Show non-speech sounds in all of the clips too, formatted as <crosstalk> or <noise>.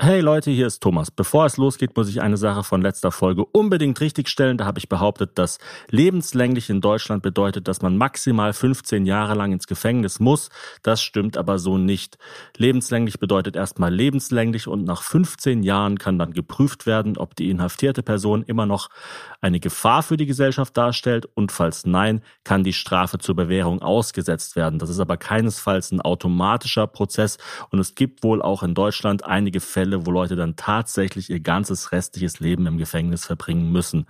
Hey Leute, hier ist Thomas. Bevor es losgeht, muss ich eine Sache von letzter Folge unbedingt richtigstellen. Da habe ich behauptet, dass lebenslänglich in Deutschland bedeutet, dass man maximal 15 Jahre lang ins Gefängnis muss. Das stimmt aber so nicht. Lebenslänglich bedeutet erstmal lebenslänglich und nach 15 Jahren kann dann geprüft werden, ob die inhaftierte Person immer noch eine Gefahr für die Gesellschaft darstellt und falls nein, kann die Strafe zur Bewährung ausgesetzt werden. Das ist aber keinesfalls ein automatischer Prozess und es gibt wohl auch in Deutschland einige Fälle, Fälle, wo Leute dann tatsächlich ihr ganzes restliches Leben im Gefängnis verbringen müssen.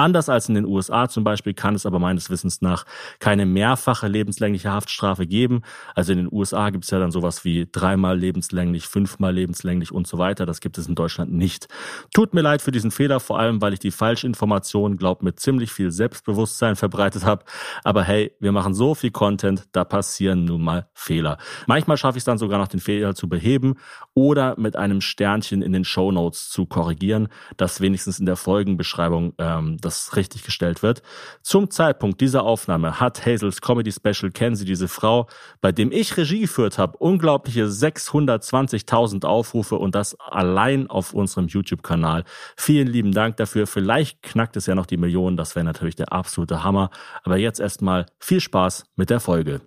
Anders als in den USA zum Beispiel kann es aber meines Wissens nach keine mehrfache lebenslängliche Haftstrafe geben. Also in den USA gibt es ja dann sowas wie dreimal lebenslänglich, fünfmal lebenslänglich und so weiter. Das gibt es in Deutschland nicht. Tut mir leid für diesen Fehler, vor allem weil ich die Falschinformation, glaub mit ziemlich viel Selbstbewusstsein verbreitet habe. Aber hey, wir machen so viel Content, da passieren nun mal Fehler. Manchmal schaffe ich es dann sogar noch den Fehler zu beheben oder mit einem Sternchen in den Show Notes zu korrigieren, dass wenigstens in der Folgenbeschreibung ähm, das richtig gestellt wird. Zum Zeitpunkt dieser Aufnahme hat Hazels Comedy Special Kennen Sie diese Frau, bei dem ich Regie geführt habe, unglaubliche 620.000 Aufrufe und das allein auf unserem YouTube-Kanal. Vielen lieben Dank dafür. Vielleicht knackt es ja noch die Millionen, das wäre natürlich der absolute Hammer. Aber jetzt erstmal viel Spaß mit der Folge.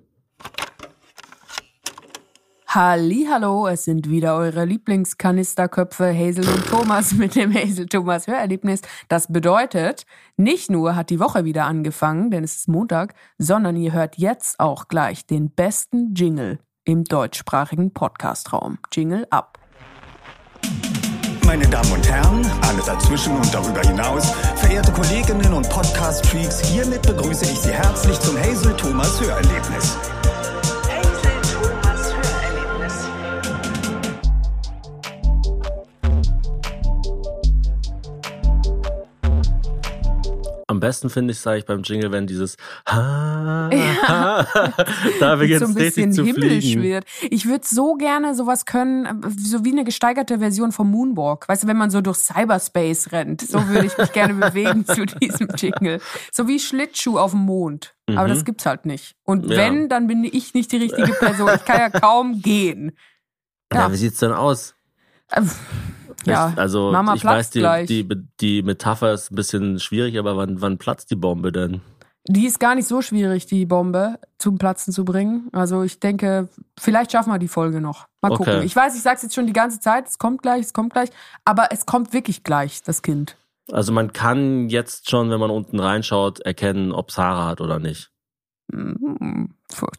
Hallo, es sind wieder eure Lieblingskanisterköpfe Hazel und Thomas <laughs> mit dem Hazel Thomas Hörerlebnis. Das bedeutet, nicht nur hat die Woche wieder angefangen, denn es ist Montag, sondern ihr hört jetzt auch gleich den besten Jingle im deutschsprachigen Podcastraum. Jingle ab. Meine Damen und Herren, alle dazwischen und darüber hinaus, verehrte Kolleginnen und Podcast-Freaks, hiermit begrüße ich Sie herzlich zum Hazel Thomas Hörerlebnis. Am besten finde ich, sage ich beim Jingle, wenn dieses ha, ja. <laughs> da beginnt so ein bisschen zu himmlisch wird. Ich würde so gerne sowas können, so wie eine gesteigerte Version vom Moonwalk. Weißt du, wenn man so durch Cyberspace rennt, so würde ich mich gerne bewegen <laughs> zu diesem Jingle. So wie Schlittschuh auf dem Mond. Aber das gibt's halt nicht. Und Ja. wenn, dann bin ich nicht die richtige Person. Ich kann ja kaum gehen. Ja, Ja. wie sieht's denn aus? Ja, Ich, also Mama ich weiß, die, die, die Metapher ist ein bisschen schwierig, aber wann, wann platzt die Bombe denn? Die ist gar nicht so schwierig, die Bombe zum Platzen zu bringen. Also ich denke, vielleicht schaffen wir die Folge noch. Mal Okay. gucken. Ich weiß, ich sag's jetzt schon die ganze Zeit, es kommt gleich, es kommt gleich, aber es kommt wirklich gleich, das Kind. Also man kann jetzt schon, wenn man unten reinschaut, erkennen, ob Sarah hat oder nicht. Hm,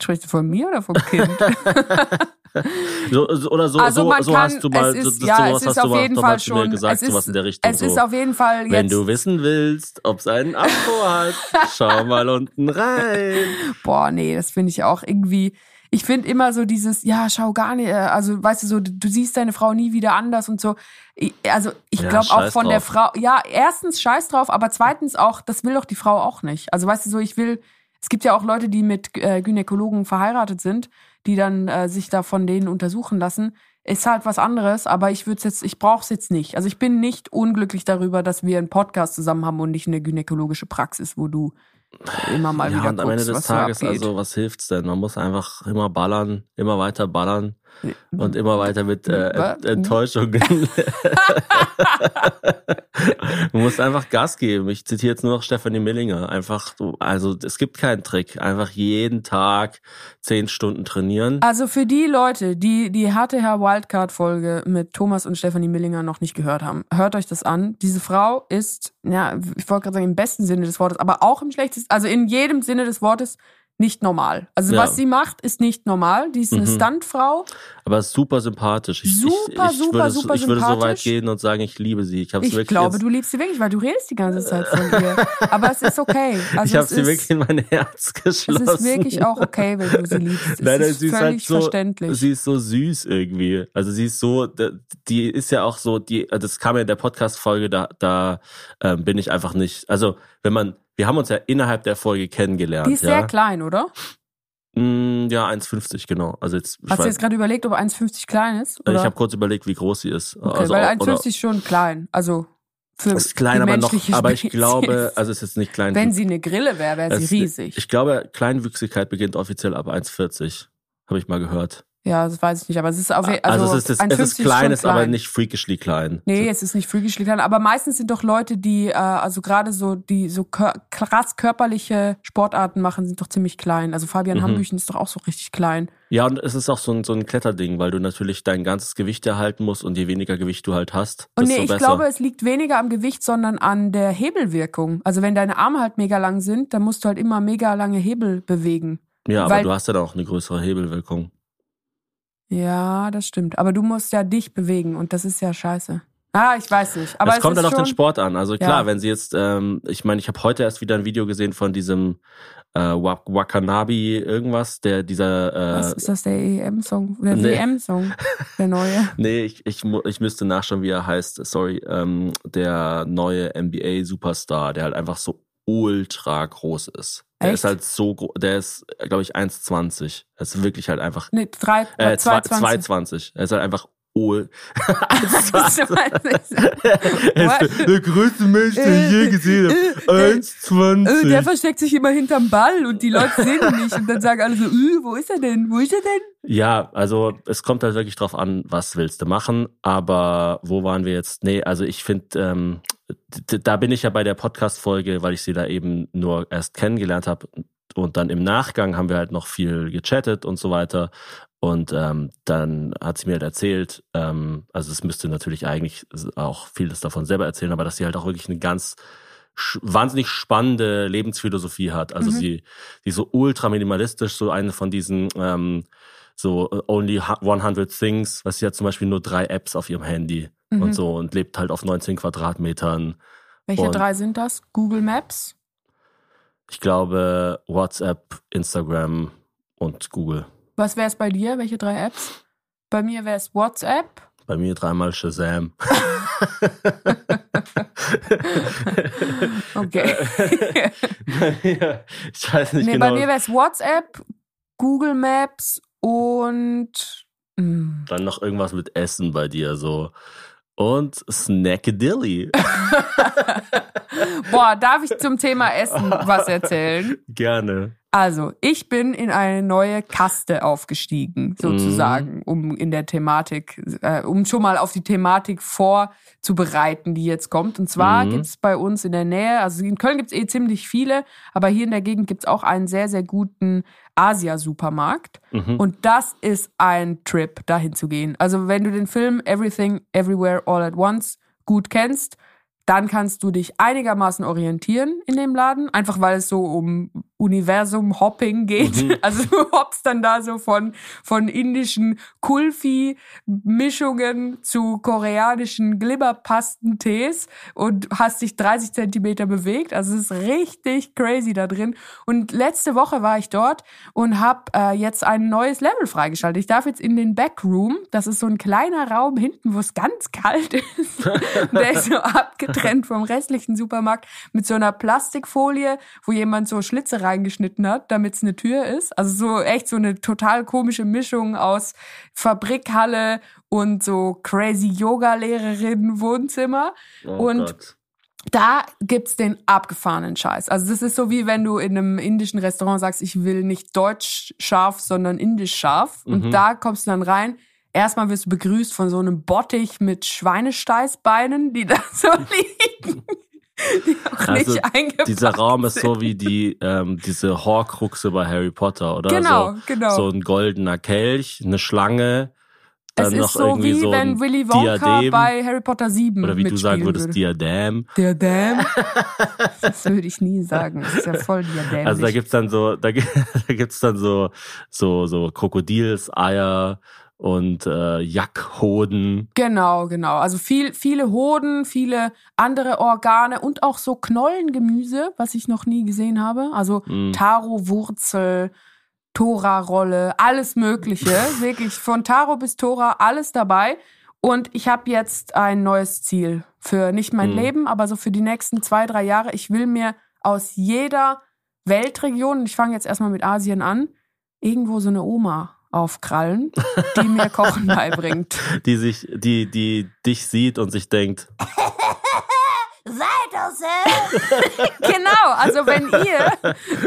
Sprichst du von mir oder vom Kind? <laughs> <laughs> So, oder so, also so, man so kann, hast du mal, es ist, so, ja, es ist auf jeden Fall schon, gesagt, es ist, sowas in der Richtung. es ist auf jeden Fall Wenn jetzt, du wissen willst, ob es einen Afro hat, <laughs> schau mal unten rein. boah, nee, das finde ich auch irgendwie, ich finde immer so dieses, ja, schau gar nicht, äh, also weißt du so, du, siehst deine Frau nie wieder anders und so. Also ich Ja, glaube auch von der drauf. Frau, ja, erstens scheiß drauf, aber zweitens auch, das will doch die Frau auch nicht. Also weißt du so, ich will, es gibt ja auch Leute, die mit äh, Gynäkologen verheiratet sind, die dann äh, sich da von denen untersuchen lassen. Ist halt was anderes, aber ich würde jetzt, ich brauche es jetzt nicht. Also ich bin nicht unglücklich darüber, dass wir einen Podcast zusammen haben und nicht eine gynäkologische Praxis, wo du immer mal Ja, wieder und am Ende des Tages, also was hilft's denn? Man muss einfach immer ballern, immer weiter ballern und immer weiter mit äh, Ent- Enttäuschungen. <laughs> Man muss einfach Gas geben. Ich zitiere jetzt nur noch Stefanie Millinger. Einfach, so- also es gibt keinen Trick. Einfach jeden Tag zehn Stunden trainieren. Also für die Leute, die die HTH Wildcard Folge mit Thomas und Stefanie Millinger noch nicht gehört haben, hört euch das an. Diese Frau ist, ja, ich wollte gerade sagen im besten Sinne des Wortes, aber auch im schlechtesten, also in jedem Sinne des Wortes nicht normal. Also Ja. was sie macht, ist nicht normal. Die ist eine Mhm. Stuntfrau. Aber super sympathisch. Ich, Super, ich, ich super, würde, super Ich würde so weit gehen und sagen, ich liebe sie. Ich habe Ich wirklich glaube, du liebst sie wirklich, weil du redest die ganze Zeit von ihr. Aber es ist okay. <laughs> Also ich habe es sie ist, wirklich in mein Herz es geschlossen. ist wirklich auch okay, wenn du sie liebst. Es Nein, ist sie ist völlig halt so, verständlich. sie ist so süß irgendwie. Also sie ist so, die ist ja auch so, die, das kam ja in der Podcast-Folge, da, da ähm, bin ich einfach nicht. Also wenn man, wir haben uns ja innerhalb der Folge kennengelernt. die ist ja? sehr klein, oder? Mm, ja, 1,50 genau. Also jetzt, Hast du jetzt gerade überlegt, ob 1,50 klein ist? Oder? ich habe kurz überlegt, wie groß sie ist. okay, also, weil oder- 1,50 ist schon klein. Also für ist klein, aber noch, aber ich glaube, also es ist jetzt nicht klein. wenn sie eine Grille wäre, wäre sie riesig. Ich glaube, Kleinwüchsigkeit beginnt offiziell ab 1,40. Habe ich mal gehört. Ja, das weiß ich nicht, aber es ist auf jeden Also, also, es ist, ein es ist 50 klein, ist aber nicht freakishly klein. Nee, es ist nicht freakishly klein, aber meistens sind doch Leute, die, äh, also gerade so, die so kör krass körperliche Sportarten machen, sind doch ziemlich klein. Also Fabian Mhm. Hambüchen ist doch auch so richtig klein. Ja, und es ist auch so ein, so ein Kletterding, weil du natürlich dein ganzes Gewicht erhalten musst und je weniger Gewicht du halt hast, Und desto nee, ich besser. glaube, es liegt weniger am Gewicht, sondern an der Hebelwirkung. Also wenn deine Arme halt mega lang sind, dann musst du halt immer mega lange Hebel bewegen. ja, aber weil- du hast ja dann auch eine größere Hebelwirkung. Ja, das stimmt. Aber du musst ja dich bewegen und das ist ja scheiße. Ah, ich weiß nicht. Aber es es kommt dann auf den Sport an. Also klar, Ja. wenn sie jetzt, ähm, ich meine, ich habe heute erst wieder ein Video gesehen von diesem äh, Wa- Wakanabi irgendwas, der dieser Was äh, ist das, der EM-Song? Der Nee. WM-Song? Der neue? <laughs> Nee, ich, ich, ich müsste nachschauen, wie er heißt. Sorry. Ähm, der neue NBA-Superstar, der halt einfach so ultra groß ist. Der Echt? ist halt so groß, der ist, glaube ich, 1,20. Er ist wirklich halt einfach, Nee, drei, äh, 220. 2,20. Er ist halt einfach <laughs> <laughs> Er ist der größte Mensch, den ich je gesehen habe. Äh, der 1,20. versteckt sich immer hinterm Ball und die Leute sehen ihn nicht und dann sagen alle so, "Äh, wo ist er denn? Wo ist er denn? Ja, also es kommt halt wirklich drauf an, was willst du machen. Aber wo waren wir jetzt? Nee, also ich finde, ähm, da bin ich ja bei der Podcast-Folge, weil ich sie da eben nur erst kennengelernt habe. Und dann im Nachgang haben wir halt noch viel gechattet und so weiter. Und ähm, dann hat sie mir halt erzählt, ähm, also es müsste natürlich eigentlich auch vieles davon selber erzählen, aber dass sie halt auch wirklich eine ganz wahnsinnig spannende Lebensphilosophie hat. Also Mhm. sie, die so ultra minimalistisch, so eine von diesen ähm, so äh, only hu- 100 things, was sie hat zum Beispiel nur drei Apps auf ihrem Handy Mhm. und so und lebt halt auf 19 Quadratmetern. Welche Und- drei sind das? Google Maps? Ich glaube WhatsApp, Instagram und Google. Was wäre es bei dir? Welche drei Apps? Bei mir wäre es WhatsApp. Bei mir dreimal Shazam. <laughs> Okay. Bei <laughs> mir, ich weiß nicht nee, genau. bei mir wäre es WhatsApp, Google Maps und mm, Dann noch irgendwas mit Essen bei dir so. Und Snackadilly. <laughs> Boah, darf ich zum Thema Essen was erzählen? Gerne. Also, ich bin in eine neue Kaste aufgestiegen, sozusagen, Mhm. um in der Thematik, äh, um schon mal auf die Thematik vorzubereiten, die jetzt kommt. Und zwar Mhm. gibt's bei uns in der Nähe, also in Köln gibt's eh ziemlich viele, aber hier in der Gegend gibt's auch einen sehr, sehr guten Asia-Supermarkt. Mhm. Und das ist ein Trip, dahin zu gehen. Also, wenn du den Film Everything, Everywhere, All at Once gut kennst, dann kannst du dich einigermaßen orientieren in dem Laden, einfach weil es so um Universum-Hopping geht. Mhm. <laughs> Also du hoppst dann da so von, von indischen Kulfi-Mischungen zu koreanischen Glibberpastentees und hast dich 30 Zentimeter bewegt. Also es ist richtig crazy da drin. Und letzte Woche war ich dort und habe äh, jetzt ein neues Level freigeschaltet. Ich darf jetzt in den Backroom. Das ist so ein kleiner Raum hinten, wo es ganz kalt ist. <laughs> Der ist so abgetrennt vom restlichen Supermarkt mit so einer Plastikfolie, wo jemand so Schlitze reingeschnitten hat, damit es eine Tür ist. Also so echt so eine total komische Mischung aus Fabrikhalle und so crazy Yoga-Lehrerin Wohnzimmer. Oh Und Gott. Da gibt's den abgefahrenen Scheiß. Also das ist so wie wenn du in einem indischen Restaurant sagst, ich will nicht deutsch scharf, sondern indisch scharf. Und Mhm. da kommst du dann rein. Erstmal wirst du begrüßt von so einem Bottich mit Schweinesteißbeinen, die da so <laughs> liegen. <laughs> Also, Dieser Raum ist so wie die ähm, diese Horcruxe bei Harry Potter, oder? Genau, so, genau. So ein goldener Kelch, eine Schlange, dann es ist noch so irgendwie wie so wenn Willy Wonka Diadem. bei Harry Potter 7 oder wie du sagen würdest, würde. Diadem. Der Dam? <laughs> Das würde ich nie sagen. Das ist ja voll diadämisch. Also da gibt's dann so, <laughs> da gibt's dann so, so, so Krokodilseier und äh, Jackhoden. Genau, genau. Also viel, viele Hoden, viele andere Organe und auch so Knollengemüse, was ich noch nie gesehen habe. Also Mm. Taro-Wurzel, Tora-Rolle, alles Mögliche. <laughs> Wirklich von Taro bis Tora, alles dabei. Und ich habe jetzt ein neues Ziel für nicht mein Mm. Leben, aber so für die nächsten zwei, drei Jahre. Ich will mir aus jeder Weltregion, ich fange jetzt erstmal mit Asien an, irgendwo so eine Oma aufkrallen, die mir Kochen <laughs> beibringt. die sich, die, die dich sieht und sich denkt, <laughs> <laughs> genau, also wenn ihr,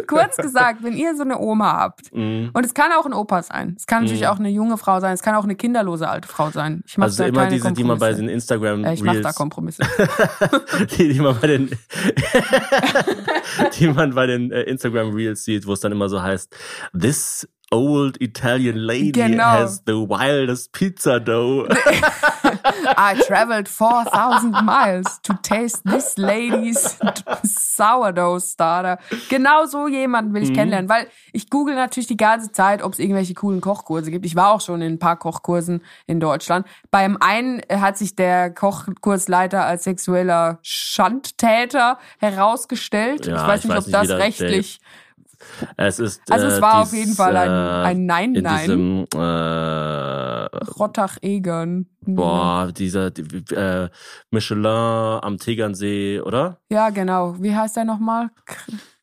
kurz gesagt, wenn ihr so eine Oma habt, Mhm. und es kann auch ein Opa sein, es kann natürlich Mhm. auch eine junge Frau sein, es kann auch eine kinderlose alte Frau sein. Ich mach Also da immer keine diese, die man bei Kompromisse. den Instagram Ja, ich mach da Kompromisse. die, die man bei den, die man bei den äh, Instagram Reels sieht, wo es dann immer so heißt, this old Italian lady Genau. has the wildest pizza dough. <laughs> I traveled 4000 miles to taste this lady's sourdough starter. Genau so jemanden will ich Mhm. kennenlernen, weil ich google natürlich die ganze Zeit, ob es irgendwelche coolen Kochkurse gibt. Ich war auch schon in ein paar Kochkursen in Deutschland. Beim einen hat sich der Kochkursleiter als sexueller Schandtäter herausgestellt. Ja, ich weiß ich nicht, weiß ob nicht, das rechtlich. Es ist, Also äh, es war auf dies, jeden Fall ein, äh, ein Nein, in Nein. diesem äh, Rottach-Egern. boah, dieser die, äh, Michelin am Tegernsee, oder? Ja, genau. Wie heißt der nochmal? K-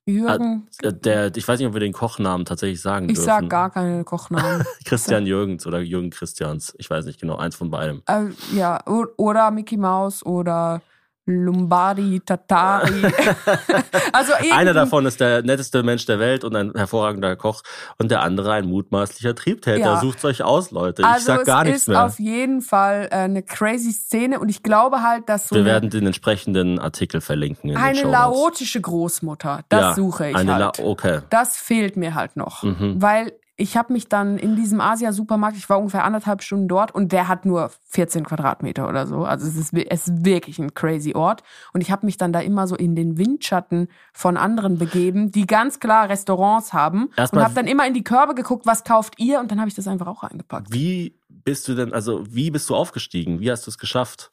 Jürgen. Äh, Der, ich weiß nicht, ob wir den Kochnamen tatsächlich sagen Ich dürfen. sag gar keine Kochnamen. <laughs> Christian Jürgens oder Jürgen Christians. Ich weiß nicht genau, eins von beidem. äh, ja, oder Mickey Mouse oder Lombardi, Tatari. <laughs> also <laughs> Einer davon ist der netteste Mensch der Welt und ein hervorragender Koch und der andere ein mutmaßlicher Triebtäter. Ja. Sucht's euch aus, Leute. Ich Also sag es gar nichts ist mehr. auf jeden Fall äh, eine crazy Szene und ich glaube halt, dass so Wir werden den entsprechenden Artikel verlinken in eine laotische Großmutter, das ja, suche ich eine halt. La okay. Das fehlt mir halt noch, Mhm. weil ich habe mich dann in diesem Asia-Supermarkt, ich war ungefähr anderthalb Stunden dort und der hat nur 14 Quadratmeter oder so. Also es ist, es ist wirklich ein crazy Ort. Und ich habe mich dann da immer so in den Windschatten von anderen begeben, die ganz klar Restaurants haben. Erstmal- und habe dann immer in die Körbe geguckt, was kauft ihr? Und dann habe ich das einfach auch eingepackt. Wie bist du denn, also wie bist du aufgestiegen? Wie hast du es geschafft?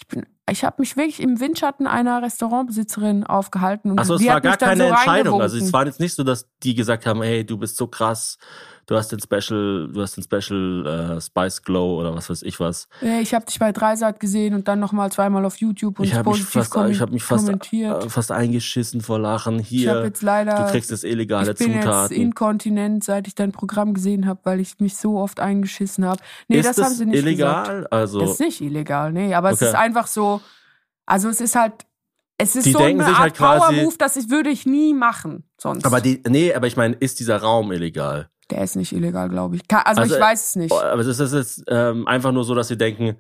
Ich habe mich wirklich im Windschatten einer Restaurantbesitzerin aufgehalten. Und Achso, es war gar keine so Entscheidung. Also es war jetzt nicht so, dass die gesagt haben, hey, du bist so krass, du hast den Special, du hast den Special äh, Spice Glow oder was weiß ich was. Ich habe dich bei Dreisat gesehen und dann nochmal zweimal auf YouTube und ich habe mich fast, ich habe mich fast, äh, fast eingeschissen vor Lachen. Hier, jetzt leider, du kriegst jetzt illegale ich bin jetzt Zutaten. inkontinent, seit ich dein Programm gesehen habe, weil ich mich so oft eingeschissen habe. Nee, ist das, das haben sie nicht illegal? gesagt. Also Das ist nicht illegal, nee, aber es Okay. ist einfach so, also es ist halt, es ist Die so denken eine sich Art halt quasi- Power-Move, das ich, würde ich nie machen sonst. aber die, nee, aber ich meine, ist dieser Raum illegal? Der ist nicht illegal, glaube ich. Ka- Also, Also, ich weiß es nicht. Aber ist das jetzt ähm, einfach nur so, dass sie denken,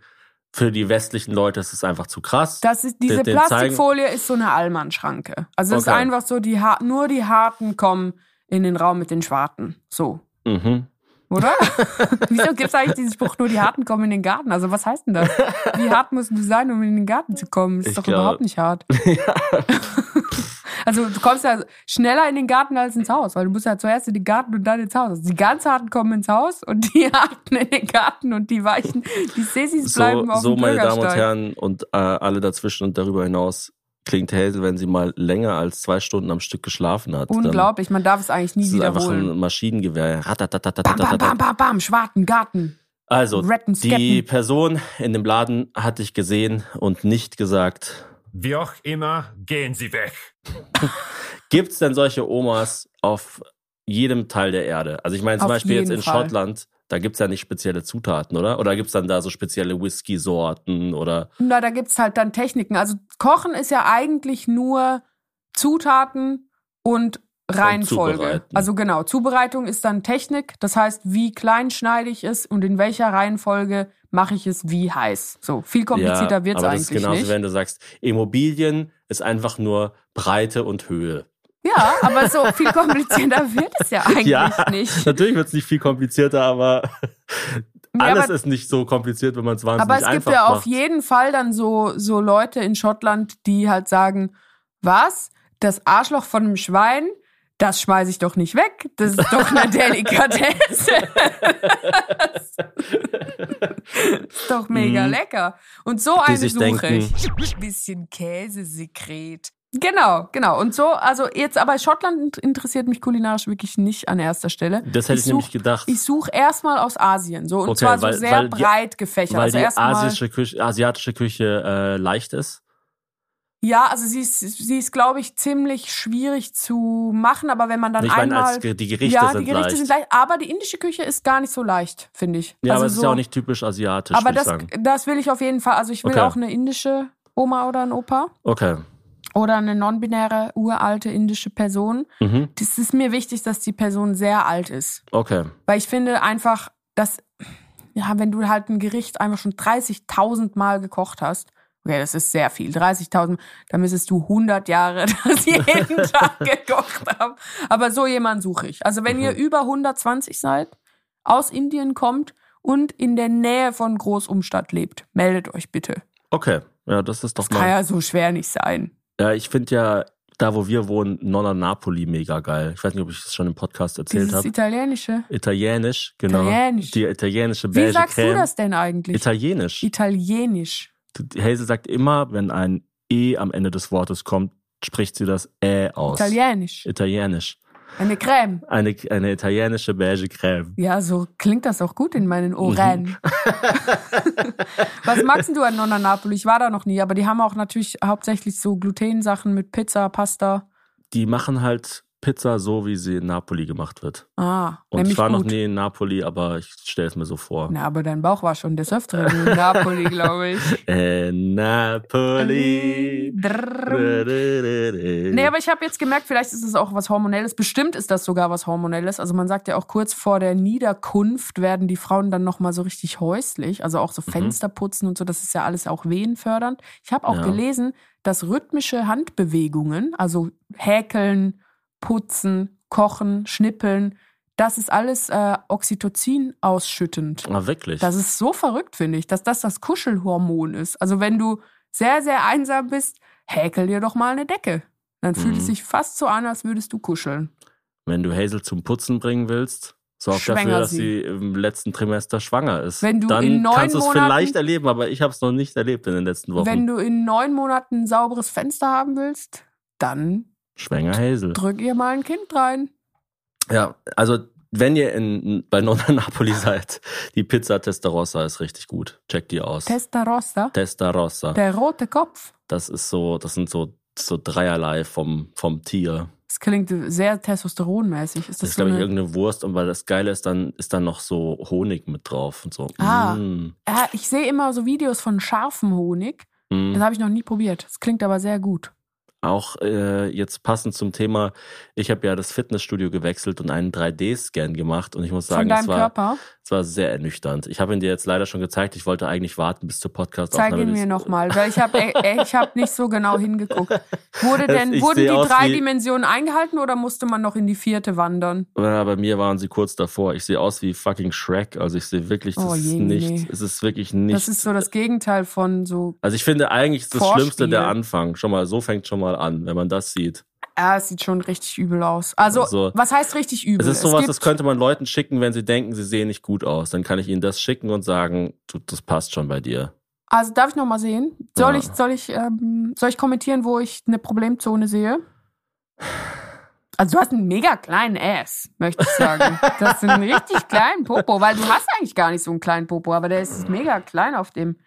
für die westlichen Leute ist es einfach zu krass? Das ist, diese den- den Plastikfolie ist so eine Allmannschranke. Also es ist Okay. einfach so, die nur die Harten kommen in den Raum mit den Schwarten. So. Mhm. Oder? <laughs> Wieso gibt es eigentlich diesen Spruch, nur die Harten kommen in den Garten? Also was heißt denn das? Wie hart musst du sein, um in den Garten zu kommen? Ist Ich doch glaub- überhaupt nicht hart. <laughs> <laughs> Also du kommst ja schneller in den Garten als ins Haus, weil du musst ja zuerst in den Garten und dann ins Haus. Also die ganz harten kommen ins Haus und die <laughs> harten in den Garten und die weichen, die Sessis bleiben so, auf so, dem So, meine Damen und Herren und äh, alle dazwischen und darüber hinaus, klingt Hazel, wenn sie mal länger als zwei Stunden am Stück geschlafen hat. Unglaublich, man darf es eigentlich nie wiederholen. Das ist einfach ein Maschinengewehr. Bam, bam, bam, bam, bam, Schwarten, Garten. Also, die Person in dem Laden hatte ich gesehen und nicht gesagt, wie auch immer, gehen Sie weg. Gibt's denn solche Omas auf jedem Teil der Erde? Also ich meine zum Auf Beispiel jetzt in Fall. Schottland, da gibt's ja nicht spezielle Zutaten, oder? Oder gibt's dann da so spezielle Whisky-Sorten oder Na, da gibt's halt dann Techniken. Also Kochen ist ja eigentlich nur Zutaten und Reihenfolge. Also genau, Zubereitung ist dann Technik. Das heißt, wie klein schneide ich es und in welcher Reihenfolge mache ich es wie heiß. So, viel komplizierter wird's aber eigentlich das ist genauso, nicht. wenn du sagst, Immobilien ist einfach nur Breite und Höhe. Ja, aber so viel komplizierter <laughs> wird es ja eigentlich ja, nicht. natürlich wird's nicht viel komplizierter, aber Ja, alles aber- ist nicht so kompliziert, wenn man es wahnsinnig Aber es gibt einfach ja auf macht. jeden Fall dann so, so Leute in Schottland, die halt sagen, was? Das Arschloch von einem Schwein? Das schmeiße ich doch nicht weg. Das ist doch eine <laughs> Delikatesse. <laughs> ist doch mega Mhm. lecker. Und so Die eine suche denken- ich. Bisschen Käsesekret. Genau, genau. Und so, also jetzt, aber Schottland interessiert mich kulinarisch wirklich nicht an erster Stelle. Das hätte ich, nämlich such- gedacht. Ich suche erstmal aus Asien, so und Okay, zwar so weil- sehr weil die- breit gefächert. weil also die asische Küche, asiatische Küche äh, leicht ist. Ja, also sie ist, sie ist, glaube ich, ziemlich schwierig zu machen, aber wenn man dann ich meine, einmal, als die Gerichte ja, sind die Gerichte leicht. sind leicht, aber die indische Küche ist gar nicht so leicht, finde ich. ja, also aber es ist so, ja auch nicht typisch asiatisch, Aber das, das will ich auf jeden Fall. Also ich will Okay. auch eine indische Oma oder ein Opa. Okay. oder eine non-binäre, uralte indische Person. Mhm. Das ist mir wichtig, dass die Person sehr alt ist. Okay. Weil ich finde einfach, dass, ja, wenn du halt ein Gericht einfach schon 30.000 Mal gekocht hast, okay, das ist sehr viel, 30.000, dann müsstest du 100 Jahre <laughs> das jeden <laughs> Tag gekocht haben. Aber so jemanden suche ich. Also wenn ihr über 120 seid, aus Indien kommt und in der Nähe von Großumstadt lebt, meldet euch bitte. Okay. Ja, das ist doch Kann mal. ja so schwer nicht sein. Ja, ich finde ja, da wo wir wohnen, Nonna Napoli mega geil. Ich weiß nicht, ob ich das schon im Podcast erzählt habe. Italienische. Italienisch, genau. Italienisch. Die italienische Wie beige sagst Creme. du das denn eigentlich? Italienisch. Italienisch. Hazel sagt immer, wenn ein E am Ende des Wortes kommt, spricht sie das Ä aus. Italienisch. Italienisch. Eine Creme. Eine, eine italienische beige Creme. Ja, so klingt das auch gut in meinen Ohren. <laughs> Was magst du an Nonna Napoli? Ich war da noch nie, aber die haben auch natürlich hauptsächlich so Glutensachen mit Pizza, Pasta. Die machen halt Pizza so, wie sie in Napoli gemacht wird. Ah, Und ich war noch gut. nie in Napoli, aber ich stelle es mir so vor. Na, aber dein Bauch war schon des Öfteren in Napoli, <laughs> glaube ich. Äh, Napoli. Nee, aber ich habe jetzt gemerkt, vielleicht ist es auch was Hormonelles. Bestimmt ist das sogar was Hormonelles. Also man sagt ja auch kurz vor der Niederkunft werden die Frauen dann nochmal so richtig häuslich. Also auch so. Fenster putzen und so. Das ist ja alles auch wehenfördernd. Ich habe auch Ja. gelesen, dass rhythmische Handbewegungen, also häkeln, putzen, kochen, schnippeln, das ist alles äh, Oxytocin ausschüttend. Ah, wirklich? Das ist so verrückt, finde ich, dass das das Kuschelhormon ist. Also wenn du sehr, sehr einsam bist, häkel dir doch mal eine Decke. Dann fühlt es Mhm. sich fast so an, als würdest du kuscheln. Wenn du Hazel zum Putzen bringen willst, sorg dafür, dass sie. im letzten Trimester schwanger ist. Wenn du Dann in neun kannst du es vielleicht erleben, aber ich habe es noch nicht erlebt in den letzten Wochen. Wenn du in neun Monaten ein sauberes Fenster haben willst, dann Schwänger Hazel. drück ihr mal ein Kind rein. Ja, also wenn ihr in, bei Nonna Napoli seid, die Pizza Testarossa ist richtig gut. Checkt die aus. Testarossa, Testarossa. der rote Kopf. Das ist so, das sind so, so dreierlei vom, vom Tier. Das klingt sehr testosteronmäßig. Ist Das das, ist, so glaube ich, eine, irgendeine Wurst und weil das Geile ist, dann ist dann noch so Honig mit drauf und so. Ah. Mm, ja, Ich sehe immer so Videos von scharfem Honig. mm. Das habe ich noch nie probiert. Das klingt aber sehr gut. Auch äh, jetzt passend zum Thema, ich habe ja das Fitnessstudio gewechselt und einen 3D-Scan gemacht und ich muss sagen, es war, Körper. es war sehr ernüchternd. Ich habe ihn dir jetzt leider schon gezeigt, ich wollte eigentlich warten bis zur podcast Zeig ihn mir nochmal, weil ich habe ich hab nicht so genau hingeguckt. Wurde <laughs> denn, ich wurden die drei Dimensionen eingehalten oder musste man noch in die vierte wandern? Ja, bei mir waren sie kurz davor. Ich sehe aus wie fucking Shrek. Also ich sehe wirklich, das Oh ist je, nicht, nee. es ist wirklich nicht. Das ist so das Gegenteil von so, also ich finde eigentlich ist das Vorspiel. Schlimmste der Anfang. Schon mal, so fängt schon mal an, wenn man das sieht. ja, es sieht schon richtig übel aus. Also, Also, was heißt richtig übel? Es ist sowas, gibt, das könnte man Leuten schicken, wenn sie denken, sie sehen nicht gut aus. Dann kann ich ihnen das schicken und sagen, du, das passt schon bei dir. Also darf ich noch mal sehen? Soll Ja. ich, soll ich, ähm, soll ich kommentieren, wo ich eine Problemzone sehe? Also du hast einen mega kleinen Ass, möchte ich sagen. Das ist einen richtig kleinen Popo, weil du hast eigentlich gar nicht so einen kleinen Popo, aber der ist mega klein auf dem.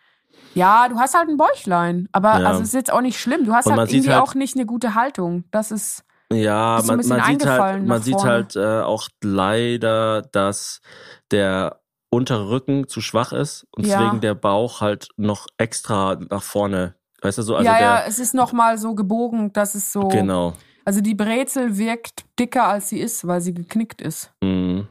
Ja, du hast halt ein Bäuchlein, aber Ja. also ist jetzt auch nicht schlimm. Du hast halt irgendwie halt- auch nicht eine gute Haltung. Das ist Ja, man, man sieht halt, man sieht halt äh, auch leider, dass der untere Rücken zu schwach ist und Ja. deswegen der Bauch halt noch extra nach vorne. Weißt du so? Also ja, der, ja, es ist noch mal so gebogen, dass es so. Genau. Also die Brezel wirkt dicker als sie ist, weil sie geknickt ist. Mhm.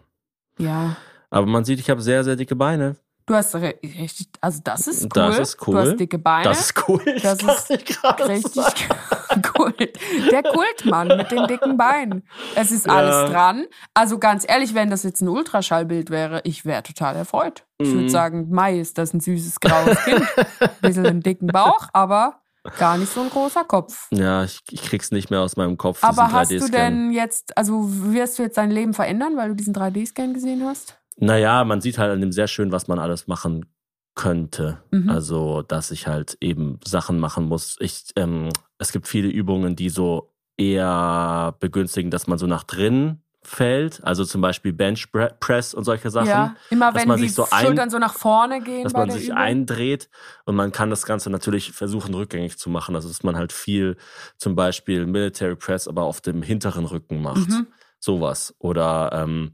Ja. Aber man sieht, ich habe sehr, sehr dicke Beine. Du hast richtig, also das ist cool. Das ist cool. Du hast dicke Beine. Das ist cool. Das ist ich richtig. <laughs> Kult. Der Kultmann mit den dicken Beinen. Es ist Ja. alles dran. Also ganz ehrlich, wenn das jetzt ein Ultraschallbild wäre, ich wäre total erfreut. Ich Mhm. würde sagen, Mai ist das ein süßes graues Kind. <laughs> Bisschen einen dicken Bauch, aber gar nicht so ein großer Kopf. Ja, ich, ich krieg's nicht mehr aus meinem Kopf. Aber hast du 3D-Scan. denn jetzt, also wirst du jetzt dein Leben verändern, weil du diesen 3D-Scan gesehen hast? Naja, man sieht halt an dem sehr schön, was man alles machen könnte. Mhm. Also, dass ich halt eben Sachen machen muss. Ich, ähm, es gibt viele Übungen, die so eher begünstigen, dass man so nach drin fällt. Also zum Beispiel Bench Pre- Press und solche Sachen. Ja, immer dass wenn man die sich so ein- Schultern so nach vorne gehen dass man sich Übung. eindreht und man kann das Ganze natürlich versuchen rückgängig zu machen. Also dass man halt viel zum Beispiel Military Press, aber auf dem hinteren Rücken macht. Mhm. Sowas. Oder ähm,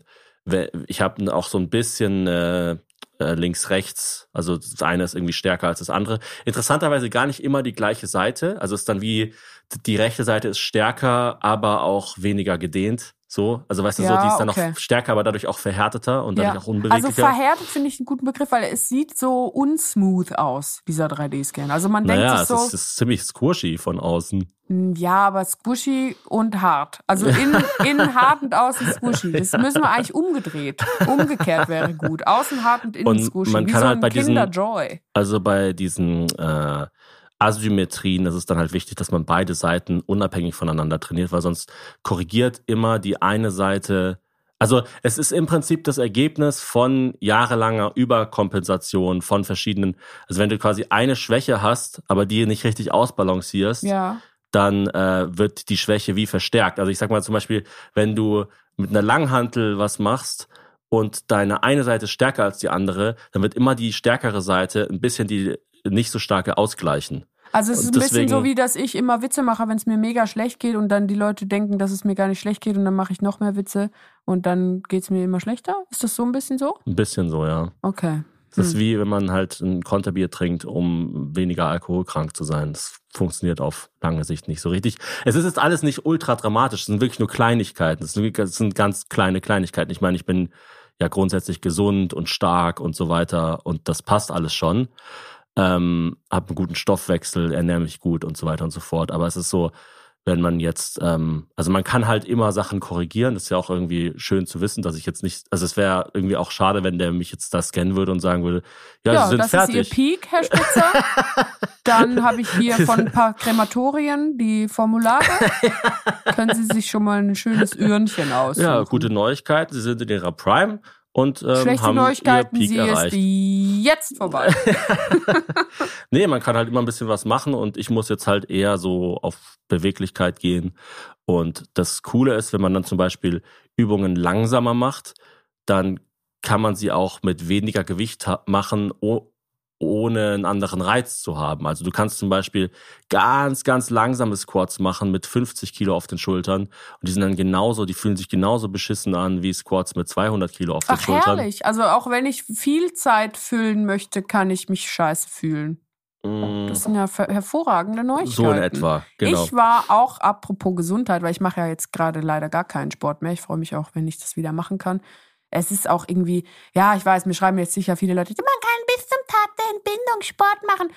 ich habe auch so ein bisschen äh, äh, links, rechts. Also das eine ist irgendwie stärker als das andere. Interessanterweise gar nicht immer die gleiche Seite. Also es ist dann wie, die rechte Seite ist stärker, aber auch weniger gedehnt. So, also weißt du, Ja, so, die ist dann okay. noch stärker, aber dadurch auch verhärteter und dadurch auch Also unbeweglicher. verhärtet finde ich einen guten Begriff, weil es sieht so unsmooth aus, dieser 3D-Scan. Also man denkt naja, sich es so, ist, es ist ziemlich squishy von außen. "Hm, ja, aber squishy und hart. Also innen, <laughs> innen hart und außen squishy. <laughs> Das müssen wir eigentlich umgedreht. Umgekehrt wäre gut. Außen hart und innen Und squishy. man Wie kann so halt ein bei diesen- Kinderjoy. Also bei diesen äh, Asymmetrien ist es dann halt wichtig, dass man beide Seiten unabhängig voneinander trainiert, weil sonst korrigiert immer die eine Seite. Also es ist im Prinzip das Ergebnis von jahrelanger Überkompensation von verschiedenen. Also wenn du quasi eine Schwäche hast, aber die nicht richtig ausbalancierst, Ja. dann äh, wird die Schwäche wie verstärkt. Also ich sag mal zum Beispiel, wenn du mit einer Langhantel was machst und deine eine Seite ist stärker als die andere, dann wird immer die stärkere Seite ein bisschen die nicht so starke ausgleichen. Also es ist ein bisschen so, wie dass ich immer Witze mache, wenn es mir mega schlecht geht und dann die Leute denken, dass es mir gar nicht schlecht geht und dann mache ich noch mehr Witze und dann geht es mir immer schlechter. Ist das so ein bisschen so? Ein bisschen so, ja. Okay. Das ist wie wenn man halt ein Konterbier trinkt, um weniger alkoholkrank zu sein. Das funktioniert auf lange Sicht nicht so richtig. Es ist jetzt alles nicht ultra dramatisch, es sind wirklich nur Kleinigkeiten. Es sind, es sind ganz kleine Kleinigkeiten. Ich meine, ich bin ja grundsätzlich gesund und stark und so weiter und das passt alles schon. Ähm, hab einen guten Stoffwechsel, ernähre mich gut und so weiter und so fort. Aber es ist so, wenn man jetzt, ähm, also man kann halt immer Sachen korrigieren. Das ist ja auch irgendwie schön zu wissen, dass ich jetzt nicht, also es wäre irgendwie auch schade, wenn der mich jetzt da scannen würde und sagen würde, ja, Ja, sie sind das fertig. ist Ihr Peak, Herr Spitzer. Dann habe ich hier <laughs> von ein paar Krematorien die Formulare. <laughs> Können Sie sich schon mal ein schönes Öhrchen aussuchen. ja, gute Neuigkeiten. Sie sind in ihrer Prime und ähm, Schlechte haben Neuigkeiten, ihr Peak sie erreicht. ist jetzt vorbei. <laughs> Nee, man kann halt immer ein bisschen was machen und ich muss jetzt halt eher so auf Beweglichkeit gehen. Und das Coole ist, wenn man dann zum Beispiel Übungen langsamer macht, dann kann man sie auch mit weniger Gewicht machen, ohne einen anderen Reiz zu haben. Also du kannst zum Beispiel ganz, ganz langsame Squats machen mit 50 Kilo auf den Schultern und die sind dann genauso, die fühlen sich genauso beschissen an wie Squats mit 200 Kilo auf den Ach, Schultern. herrlich. Also auch wenn ich viel Zeit füllen möchte, kann ich mich scheiße fühlen. Mm, Das sind ja hervorragende Neuigkeiten. so in etwa, genau. Ich war auch, apropos Gesundheit, weil ich mache ja jetzt gerade leider gar keinen Sport mehr. Ich freue mich auch, wenn ich das wieder machen kann. Es ist auch irgendwie, ja, ich weiß, mir schreiben jetzt sicher viele Leute, man kann bis zum Tag der Entbindung Sport machen.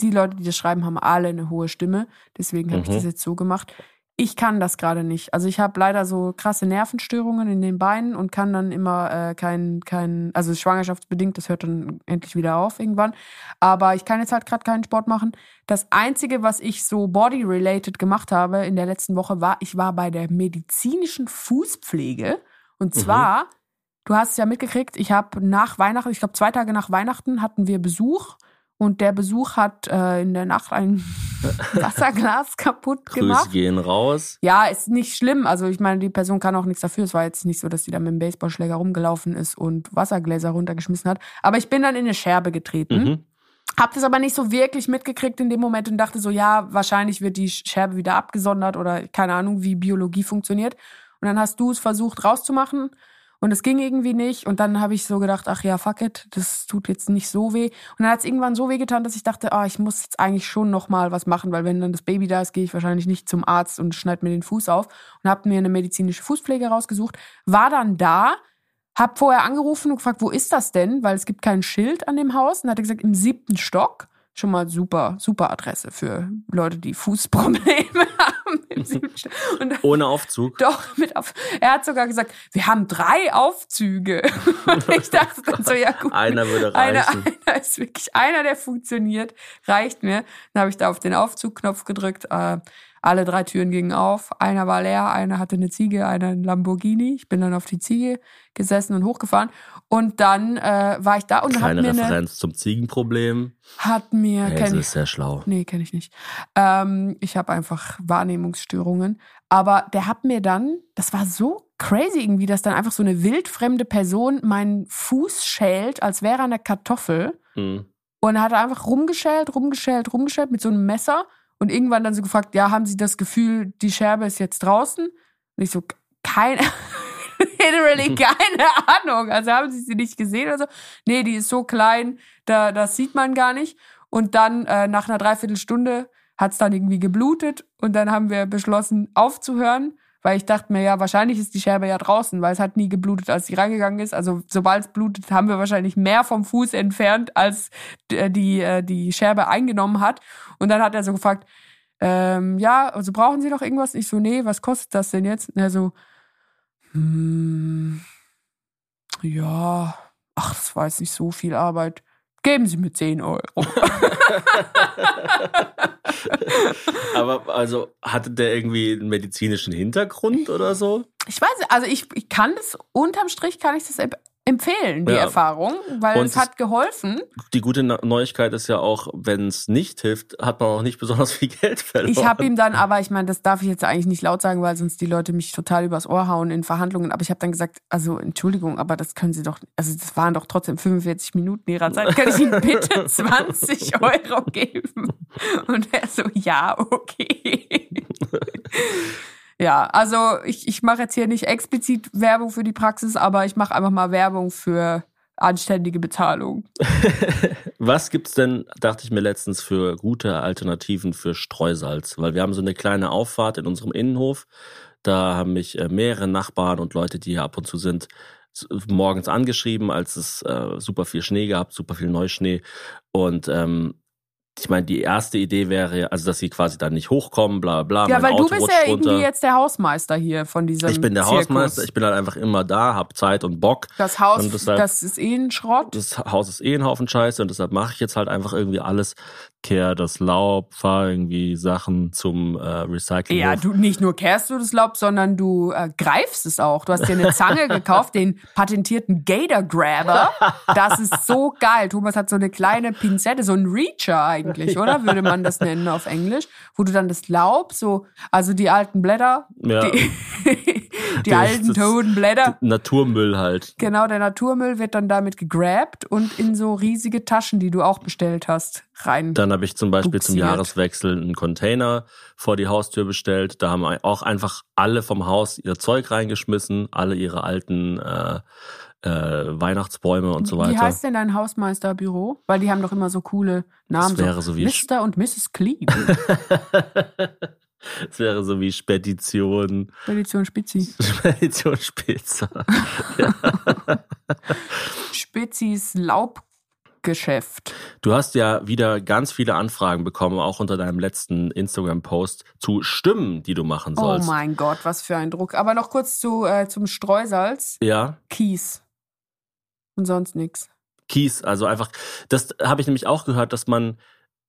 Die Leute, die das schreiben, haben alle eine hohe Stimme. Deswegen habe ich Mhm. das jetzt so gemacht. Ich kann das gerade nicht. Also ich habe leider so krasse Nervenstörungen in den Beinen und kann dann immer äh, kein, kein, also schwangerschaftsbedingt, das hört dann endlich wieder auf irgendwann. Aber ich kann jetzt halt gerade keinen Sport machen. Das Einzige, was ich so body-related gemacht habe in der letzten Woche, war, ich war bei der medizinischen Fußpflege. Und Mhm. Du hast es ja mitgekriegt, ich habe nach Weihnachten, ich glaube zwei Tage nach Weihnachten hatten wir Besuch. Und der Besuch hat äh, in der Nacht ein <laughs> Wasserglas kaputt Grüße gemacht. gehen raus. Ja, ist nicht schlimm. Also ich meine, die Person kann auch nichts dafür. Es war jetzt nicht so, dass sie da mit dem Baseballschläger rumgelaufen ist und Wassergläser runtergeschmissen hat. Aber ich bin dann in eine Scherbe getreten. Mhm. Hab das aber nicht so wirklich mitgekriegt in dem Moment und dachte so, ja, wahrscheinlich wird die Scherbe wieder abgesondert oder keine Ahnung, wie Biologie funktioniert. Und dann hast du es versucht rauszumachen und es ging irgendwie nicht. Und dann habe ich so gedacht, ach ja, fuck it, das tut jetzt nicht so weh. Und dann hat es irgendwann so weh getan, dass ich dachte, ah, ich muss jetzt eigentlich schon noch mal was machen, weil wenn dann das Baby da ist, gehe ich wahrscheinlich nicht zum Arzt und schneide mir den Fuß auf. Und habe mir eine medizinische Fußpflege rausgesucht, war dann da, hab vorher angerufen und gefragt, wo ist das denn? Weil es gibt kein Schild an dem Haus. Und hat er gesagt, im siebten Stock. Schon mal super, super Adresse für Leute, die Fußprobleme <laughs> <laughs> dann, Ohne Aufzug. doch, mit auf. Er hat sogar gesagt, wir haben drei Aufzüge. <laughs> Und ich dachte dann so, ja gut. Einer würde Einer, reichen. einer ist wirklich einer, der funktioniert, reicht mir. Dann habe ich da auf den Aufzugknopf gedrückt. Äh, alle drei Türen gingen auf. Einer war leer, einer hatte eine Ziege, einer ein Lamborghini. Ich bin dann auf die Ziege gesessen und hochgefahren. Und dann äh, war ich da und hat mir, eine, Referenz zum Ziegenproblem. hat mir, Hazel kenn ist sehr schlau. Nee, kenne ich nicht. Ähm, ich habe einfach Wahrnehmungsstörungen. Aber der hat mir dann, das war so crazy irgendwie, dass dann einfach so eine wildfremde Person meinen Fuß schält, als wäre er eine Kartoffel. Mhm. Und hat einfach rumgeschält, rumgeschält, rumgeschält mit so einem Messer. Und irgendwann dann so gefragt, ja, haben Sie das Gefühl, die Scherbe ist jetzt draußen? Und ich so, keine. <laughs> literally <laughs> keine Ahnung. Also haben sie sie nicht gesehen oder so. Nee, die ist so klein, da, das sieht man gar nicht. Und dann äh, nach einer Dreiviertelstunde hat es dann irgendwie geblutet und dann haben wir beschlossen aufzuhören, weil ich dachte mir, ja, wahrscheinlich ist die Scherbe ja draußen, weil es hat nie geblutet, als sie reingegangen ist. Also sobald es blutet, haben wir wahrscheinlich mehr vom Fuß entfernt, als äh, die, äh, die Scherbe eingenommen hat. Und dann hat er so gefragt, ähm, ja, also brauchen Sie noch irgendwas? Ich so, nee, was kostet das denn jetzt? Und er so, hm, ja, ach, das war jetzt nicht so viel Arbeit. Geben Sie mir 10 Euro. <laughs> Aber also hatte der irgendwie einen medizinischen Hintergrund oder so? Ich weiß, also ich, ich kann das, unterm Strich kann ich das empfehlen, die Ja. Erfahrung, weil Und es hat geholfen. Die gute Neuigkeit ist ja auch, wenn es nicht hilft, hat man auch nicht <laughs> besonders viel Geld verloren. Ich habe ihm dann aber, ich meine, das darf ich jetzt eigentlich nicht laut sagen, weil sonst die Leute mich total übers Ohr hauen in Verhandlungen. Aber ich habe dann gesagt, also Entschuldigung, aber das können Sie doch, also das waren doch trotzdem 45 Minuten Ihrer Zeit. Kann ich Ihnen <laughs> bitte 20 Euro geben? Und er so, ja, okay. <laughs> Ja, also ich, ich mache jetzt hier nicht explizit Werbung für die Praxis, aber ich mache einfach mal Werbung für anständige Bezahlung. <laughs> Was gibt's denn, dachte ich mir letztens, für gute Alternativen für Streusalz? Weil wir haben so eine kleine Auffahrt in unserem Innenhof. Da haben mich äh, mehrere Nachbarn und Leute, die hier ab und zu sind, morgens angeschrieben, als es äh, super viel Schnee gab, super viel Neuschnee. Und ähm, ich meine, die erste Idee wäre, also dass sie quasi dann nicht hochkommen, bla bla. ja, weil Auto du bist ja runter. irgendwie jetzt der Hausmeister hier von diesem Ich bin der Zirkus. Hausmeister, ich bin halt einfach immer da, hab Zeit und Bock. Das Haus, deshalb- das ist eh ein Schrott. das Haus ist eh ein Haufen Scheiße und deshalb mache ich jetzt halt einfach irgendwie alles. Kehr das Laub, fahr irgendwie Sachen zum äh, Recycling. Ja, du nicht nur kehrst du das Laub, sondern du äh, greifst es auch. Du hast dir eine Zange <laughs> gekauft, den patentierten Gator Grabber. Das ist so geil. Thomas hat so eine kleine Pinzette, so ein Reacher eigentlich, oder? Würde man das nennen auf Englisch, wo du dann das Laub so, also die alten Blätter, Ja. die, <laughs> die Das- alten toten Blätter. Naturmüll halt. Genau, der Naturmüll wird dann damit gegrabt und in so riesige Taschen, die du auch bestellt hast, rein. Dann habe ich zum Beispiel zum Buxiert. Jahreswechsel einen Container vor die Haustür bestellt. Da haben auch einfach alle vom Haus ihr Zeug reingeschmissen, alle ihre alten äh, äh, Weihnachtsbäume und so weiter. Wie heißt denn dein Hausmeisterbüro? Weil die haben doch immer so coole Namen. Das wäre so wie Mr. und Mrs. Clean. <laughs> Es wäre so wie Spedition, Spedition Spitzi. <laughs> Spedition Spitzer. <laughs> Spitzis Laubgeschäft. Du hast ja wieder ganz viele Anfragen bekommen, auch unter deinem letzten Instagram-Post zu Stimmen, die du machen Oh sollst. mein Gott, was für ein Druck. Aber noch kurz zu, äh, zum Streusalz. Ja, Kies. Und sonst nix. Kies, also einfach, das habe ich nämlich auch gehört, dass man,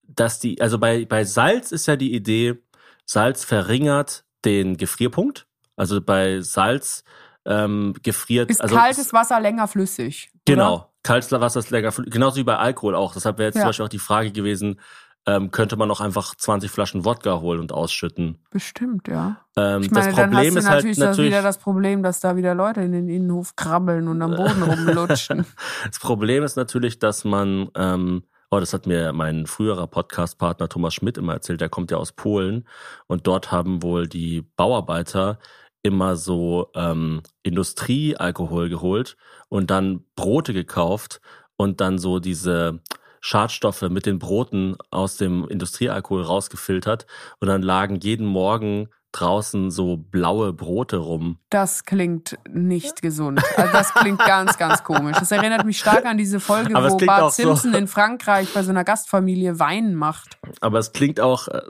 dass die, also bei, bei Salz ist ja die Idee, Salz verringert den Gefrierpunkt. Also bei Salz ähm, gefriert. Ist also kaltes Wasser länger flüssig. Genau, Oder? kaltes Wasser ist länger, flü- genauso wie bei Alkohol auch. Deshalb wäre jetzt Ja. zum Beispiel auch die Frage gewesen, ähm, könnte man auch einfach 20 Flaschen Wodka holen und ausschütten. Bestimmt, ja. Ähm, Ich meine, das dann hast Problem du ist halt natürlich, das natürlich, wieder das Problem, dass da wieder Leute in den Innenhof krabbeln und am Boden rumlutschen. <laughs> das Problem ist natürlich, dass man, ähm, oh, das hat mir mein früherer Podcast-Partner Thomas Schmidt immer erzählt, der kommt ja aus Polen und dort haben wohl die Bauarbeiter immer so ähm, Industriealkohol geholt und dann Brote gekauft und dann so diese Schadstoffe mit den Broten aus dem Industriealkohol rausgefiltert und dann lagen jeden Morgen draußen so blaue Brote rum. Das klingt nicht gesund. Also das klingt ganz, ganz komisch. Das erinnert mich stark an diese Folge, Aber es wo Bart so- Simpson in Frankreich bei so einer Gastfamilie Wein macht. Aber es klingt auch äh,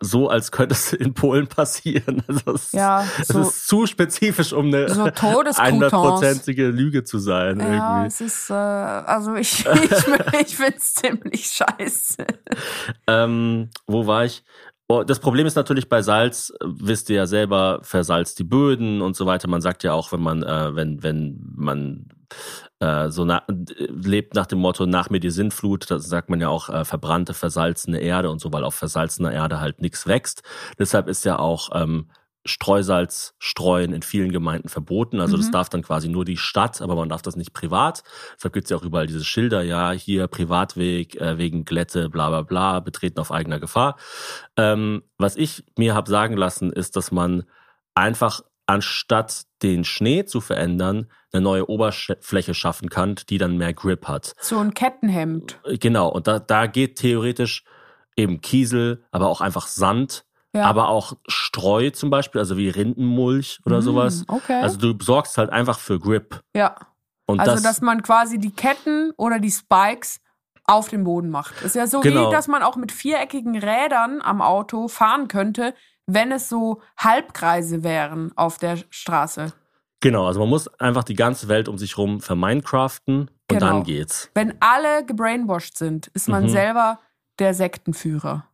so, als könnte es in Polen passieren. Also es, Ja, es so- ist zu spezifisch, um eine So hundertprozentige Lüge zu sein. Ja, irgendwie. es ist, äh, also ich, <laughs> ich, ich find's ziemlich scheiße. Ähm, wo war ich? Das Problem ist natürlich bei Salz, äh, wisst ihr ja selber, versalzt die Böden und so weiter. Man sagt ja auch, wenn man, äh, wenn, wenn man äh, so na, äh, lebt nach dem Motto, nach mir die Sintflut, da sagt man ja auch äh, verbrannte, versalzene Erde und so, weil auf versalzener Erde halt nichts wächst. Deshalb ist ja auch ähm, Streusalz streuen in vielen Gemeinden verboten. Also das Mhm. darf dann quasi nur die Stadt, aber man darf das nicht privat. Deshalb gibt's ja auch überall diese Schilder, ja, hier Privatweg, äh, wegen Glätte, bla bla bla, betreten auf eigener Gefahr. Ähm, was ich mir hab sagen lassen, ist, dass man einfach anstatt den Schnee zu verändern, eine neue Oberfläche schaffen kann, die dann mehr Grip hat. So ein Kettenhemd. Genau, und da, da geht theoretisch eben Kiesel, aber auch einfach Sand, Ja. aber auch Streu zum Beispiel, also wie Rindenmulch oder Mm, sowas. Okay. Also du sorgst halt einfach für Grip. ja. Und Also, das, dass man quasi die Ketten oder die Spikes auf den Boden macht. Ist ja so Genau. wie, dass man auch mit viereckigen Rädern am Auto fahren könnte, wenn es so Halbkreise wären auf der Straße. genau, also man muss einfach die ganze Welt um sich rum verminecraften und Genau. dann geht's. Wenn alle gebrainwashed sind, ist man Mhm. selber der Sektenführer.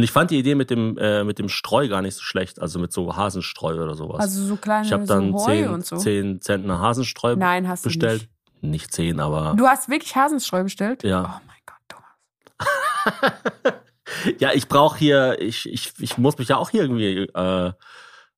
Und ich fand die Idee mit dem, äh, mit dem Streu gar nicht so schlecht, also mit so Hasenstreu oder sowas. Also so kleine ich habe dann so Heu 10, und so. 10 Zentner Hasenstreu Nein, hast bestellt. du nicht. Nicht 10, aber. Du hast wirklich Hasenstreu bestellt? Ja. Oh mein Gott, Thomas. <laughs> Ja, ich brauche hier, ich, ich, ich muss mich ja auch hier irgendwie äh,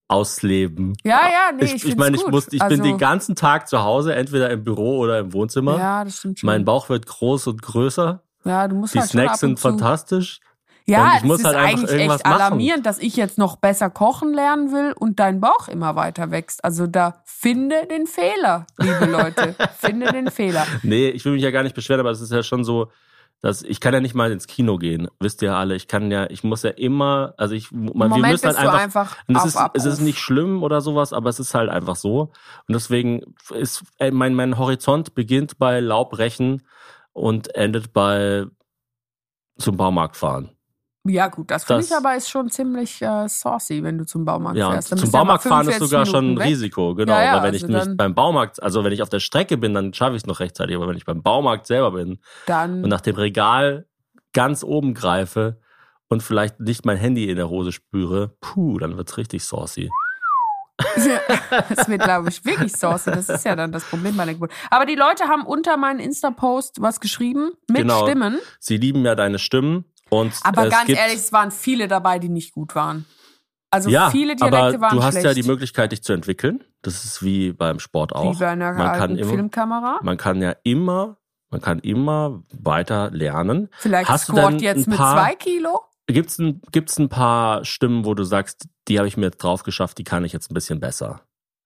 ausleben. Ja, ja, nee, ich, ich ich meine, ich, muss, ich also, bin den ganzen Tag zu Hause, entweder im Büro oder im Wohnzimmer. Ja, das stimmt schon. Mein Bauch wird groß und größer. ja, du musst Die halt Snacks sind fantastisch. Ja, es ist halt eigentlich echt machen. alarmierend, dass ich jetzt noch besser kochen lernen will und dein Bauch immer weiter wächst. Also da finde den Fehler, liebe Leute. <laughs> finde den Fehler. Nee, ich will mich ja gar nicht beschweren, aber es ist ja schon so, dass ich kann ja nicht mal ins Kino gehen. Wisst ihr alle, ich kann ja, ich muss ja immer, also ich, man, wir müssen halt bist du einfach, einfach Und es auf ist, es Abruf. ist nicht schlimm oder sowas, aber es ist halt einfach so. Und deswegen ist äh, mein, mein Horizont beginnt bei Laubrechen und endet bei zum Baumarkt fahren. Ja gut, das finde Das- ich aber ist schon ziemlich äh, saucy, wenn du zum Baumarkt Ja, fährst. Dann zum ja Baumarkt fahren ist 45 sogar schon ein Minuten. Risiko, genau. Ja, ja, weil wenn ich also nämlich dann- beim Baumarkt, also wenn ich auf der Strecke bin, dann schaffe ich es noch rechtzeitig. Aber wenn ich beim Baumarkt selber bin Dann und nach dem Regal ganz oben greife und vielleicht nicht mein Handy in der Hose spüre, puh, dann wird's richtig saucy. <laughs> das wird, glaube ich, wirklich saucy. Das ist ja dann das Problem bei der Geburt. Aber die Leute haben unter meinen Insta-Post was geschrieben mit Genau. Stimmen. Sie lieben ja deine Stimmen und Aber es ganz gibt, ehrlich, es waren viele dabei, die nicht gut waren. Also ja, viele Dialekte aber waren du hast schlecht. ja die Möglichkeit, dich zu entwickeln. Das ist wie beim Sport auch. Wie bei einer man kann immer, Filmkamera. man kann ja immer, man kann immer weiter lernen. Vielleicht hast du Squat jetzt ein mit paar- zwei Kilo. Gibt's ein, gibt's ein paar Stimmen, wo du sagst, die habe ich mir jetzt drauf geschafft, die kann ich jetzt ein bisschen besser?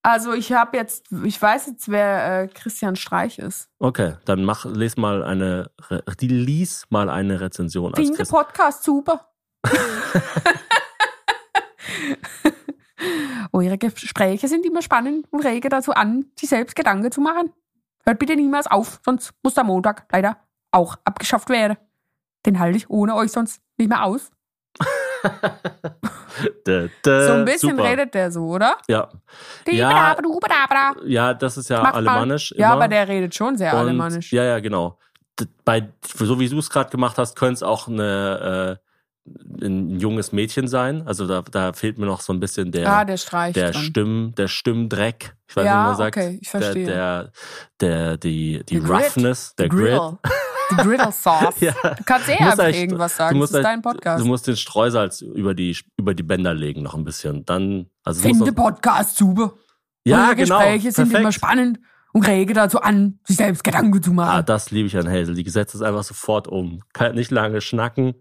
Also ich habe jetzt, ich weiß jetzt, wer äh, Christian Streich ist. Okay, dann mach, les mal eine, die lies mal eine Rezension Finde Christ. Podcast super. <laughs> Eure Gespräche sind immer spannend und regen dazu an, sich selbst Gedanken zu machen. Hört bitte niemals auf, sonst muss der Montag leider auch abgeschafft werden. Den halte ich ohne euch sonst nicht mehr aus. <laughs> Dä, dä, So ein bisschen super. redet der so, oder? Ja. Ja. Ja, ja, das ist ja Mach alemannisch. ja, immer. aber der redet schon sehr Und- alemannisch. Ja, ja, genau. Bei, so wie du es gerade gemacht hast, könnte es auch eine, äh, ein junges Mädchen sein. Also da, da fehlt mir noch so ein bisschen der, ah, der Streich. der dran. Stimm, der Stimmdreck. Ich weiß nicht, Ja, wie man sagt. okay, ich verstehe. Der, der, der die, die Der Grit. Roughness, der The Grit. <laughs> Die Griddle Sauce. <laughs> Ja. Du kannst eh Du einfach echt- irgendwas Du sagen. Das musst, ist dein halt- Podcast. du musst den Streusalz über die, über die Bänder legen noch ein bisschen. Dann, also Finde Podcast super. ja, Eure genau. Gespräche sind perfekt. immer spannend und rege dazu an, sich selbst Gedanken zu Ah, machen. das liebe ich an Hazel. Die setzt es einfach sofort um. Kann nicht lange schnacken.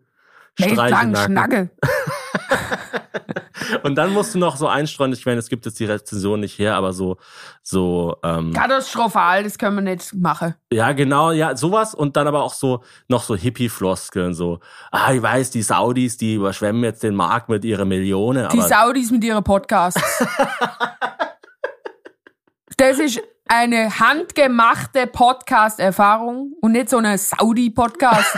Nicht Streiche lang Nacken. Schnacke. <laughs> <laughs> Und dann musst du noch so einstreuen, ich meine, es gibt jetzt die Rezension nicht her, aber so, so, ähm, Katastrophal, das können wir nicht machen. ja, genau, ja, sowas und dann aber auch so, noch so Hippie-Floskeln, so, ah, ich weiß, die Saudis, die überschwemmen jetzt den Markt mit ihrer Millionen, Die Saudis mit ihren Podcasts. <laughs> das ist eine handgemachte Podcast-Erfahrung und nicht so eine Saudi-Podcast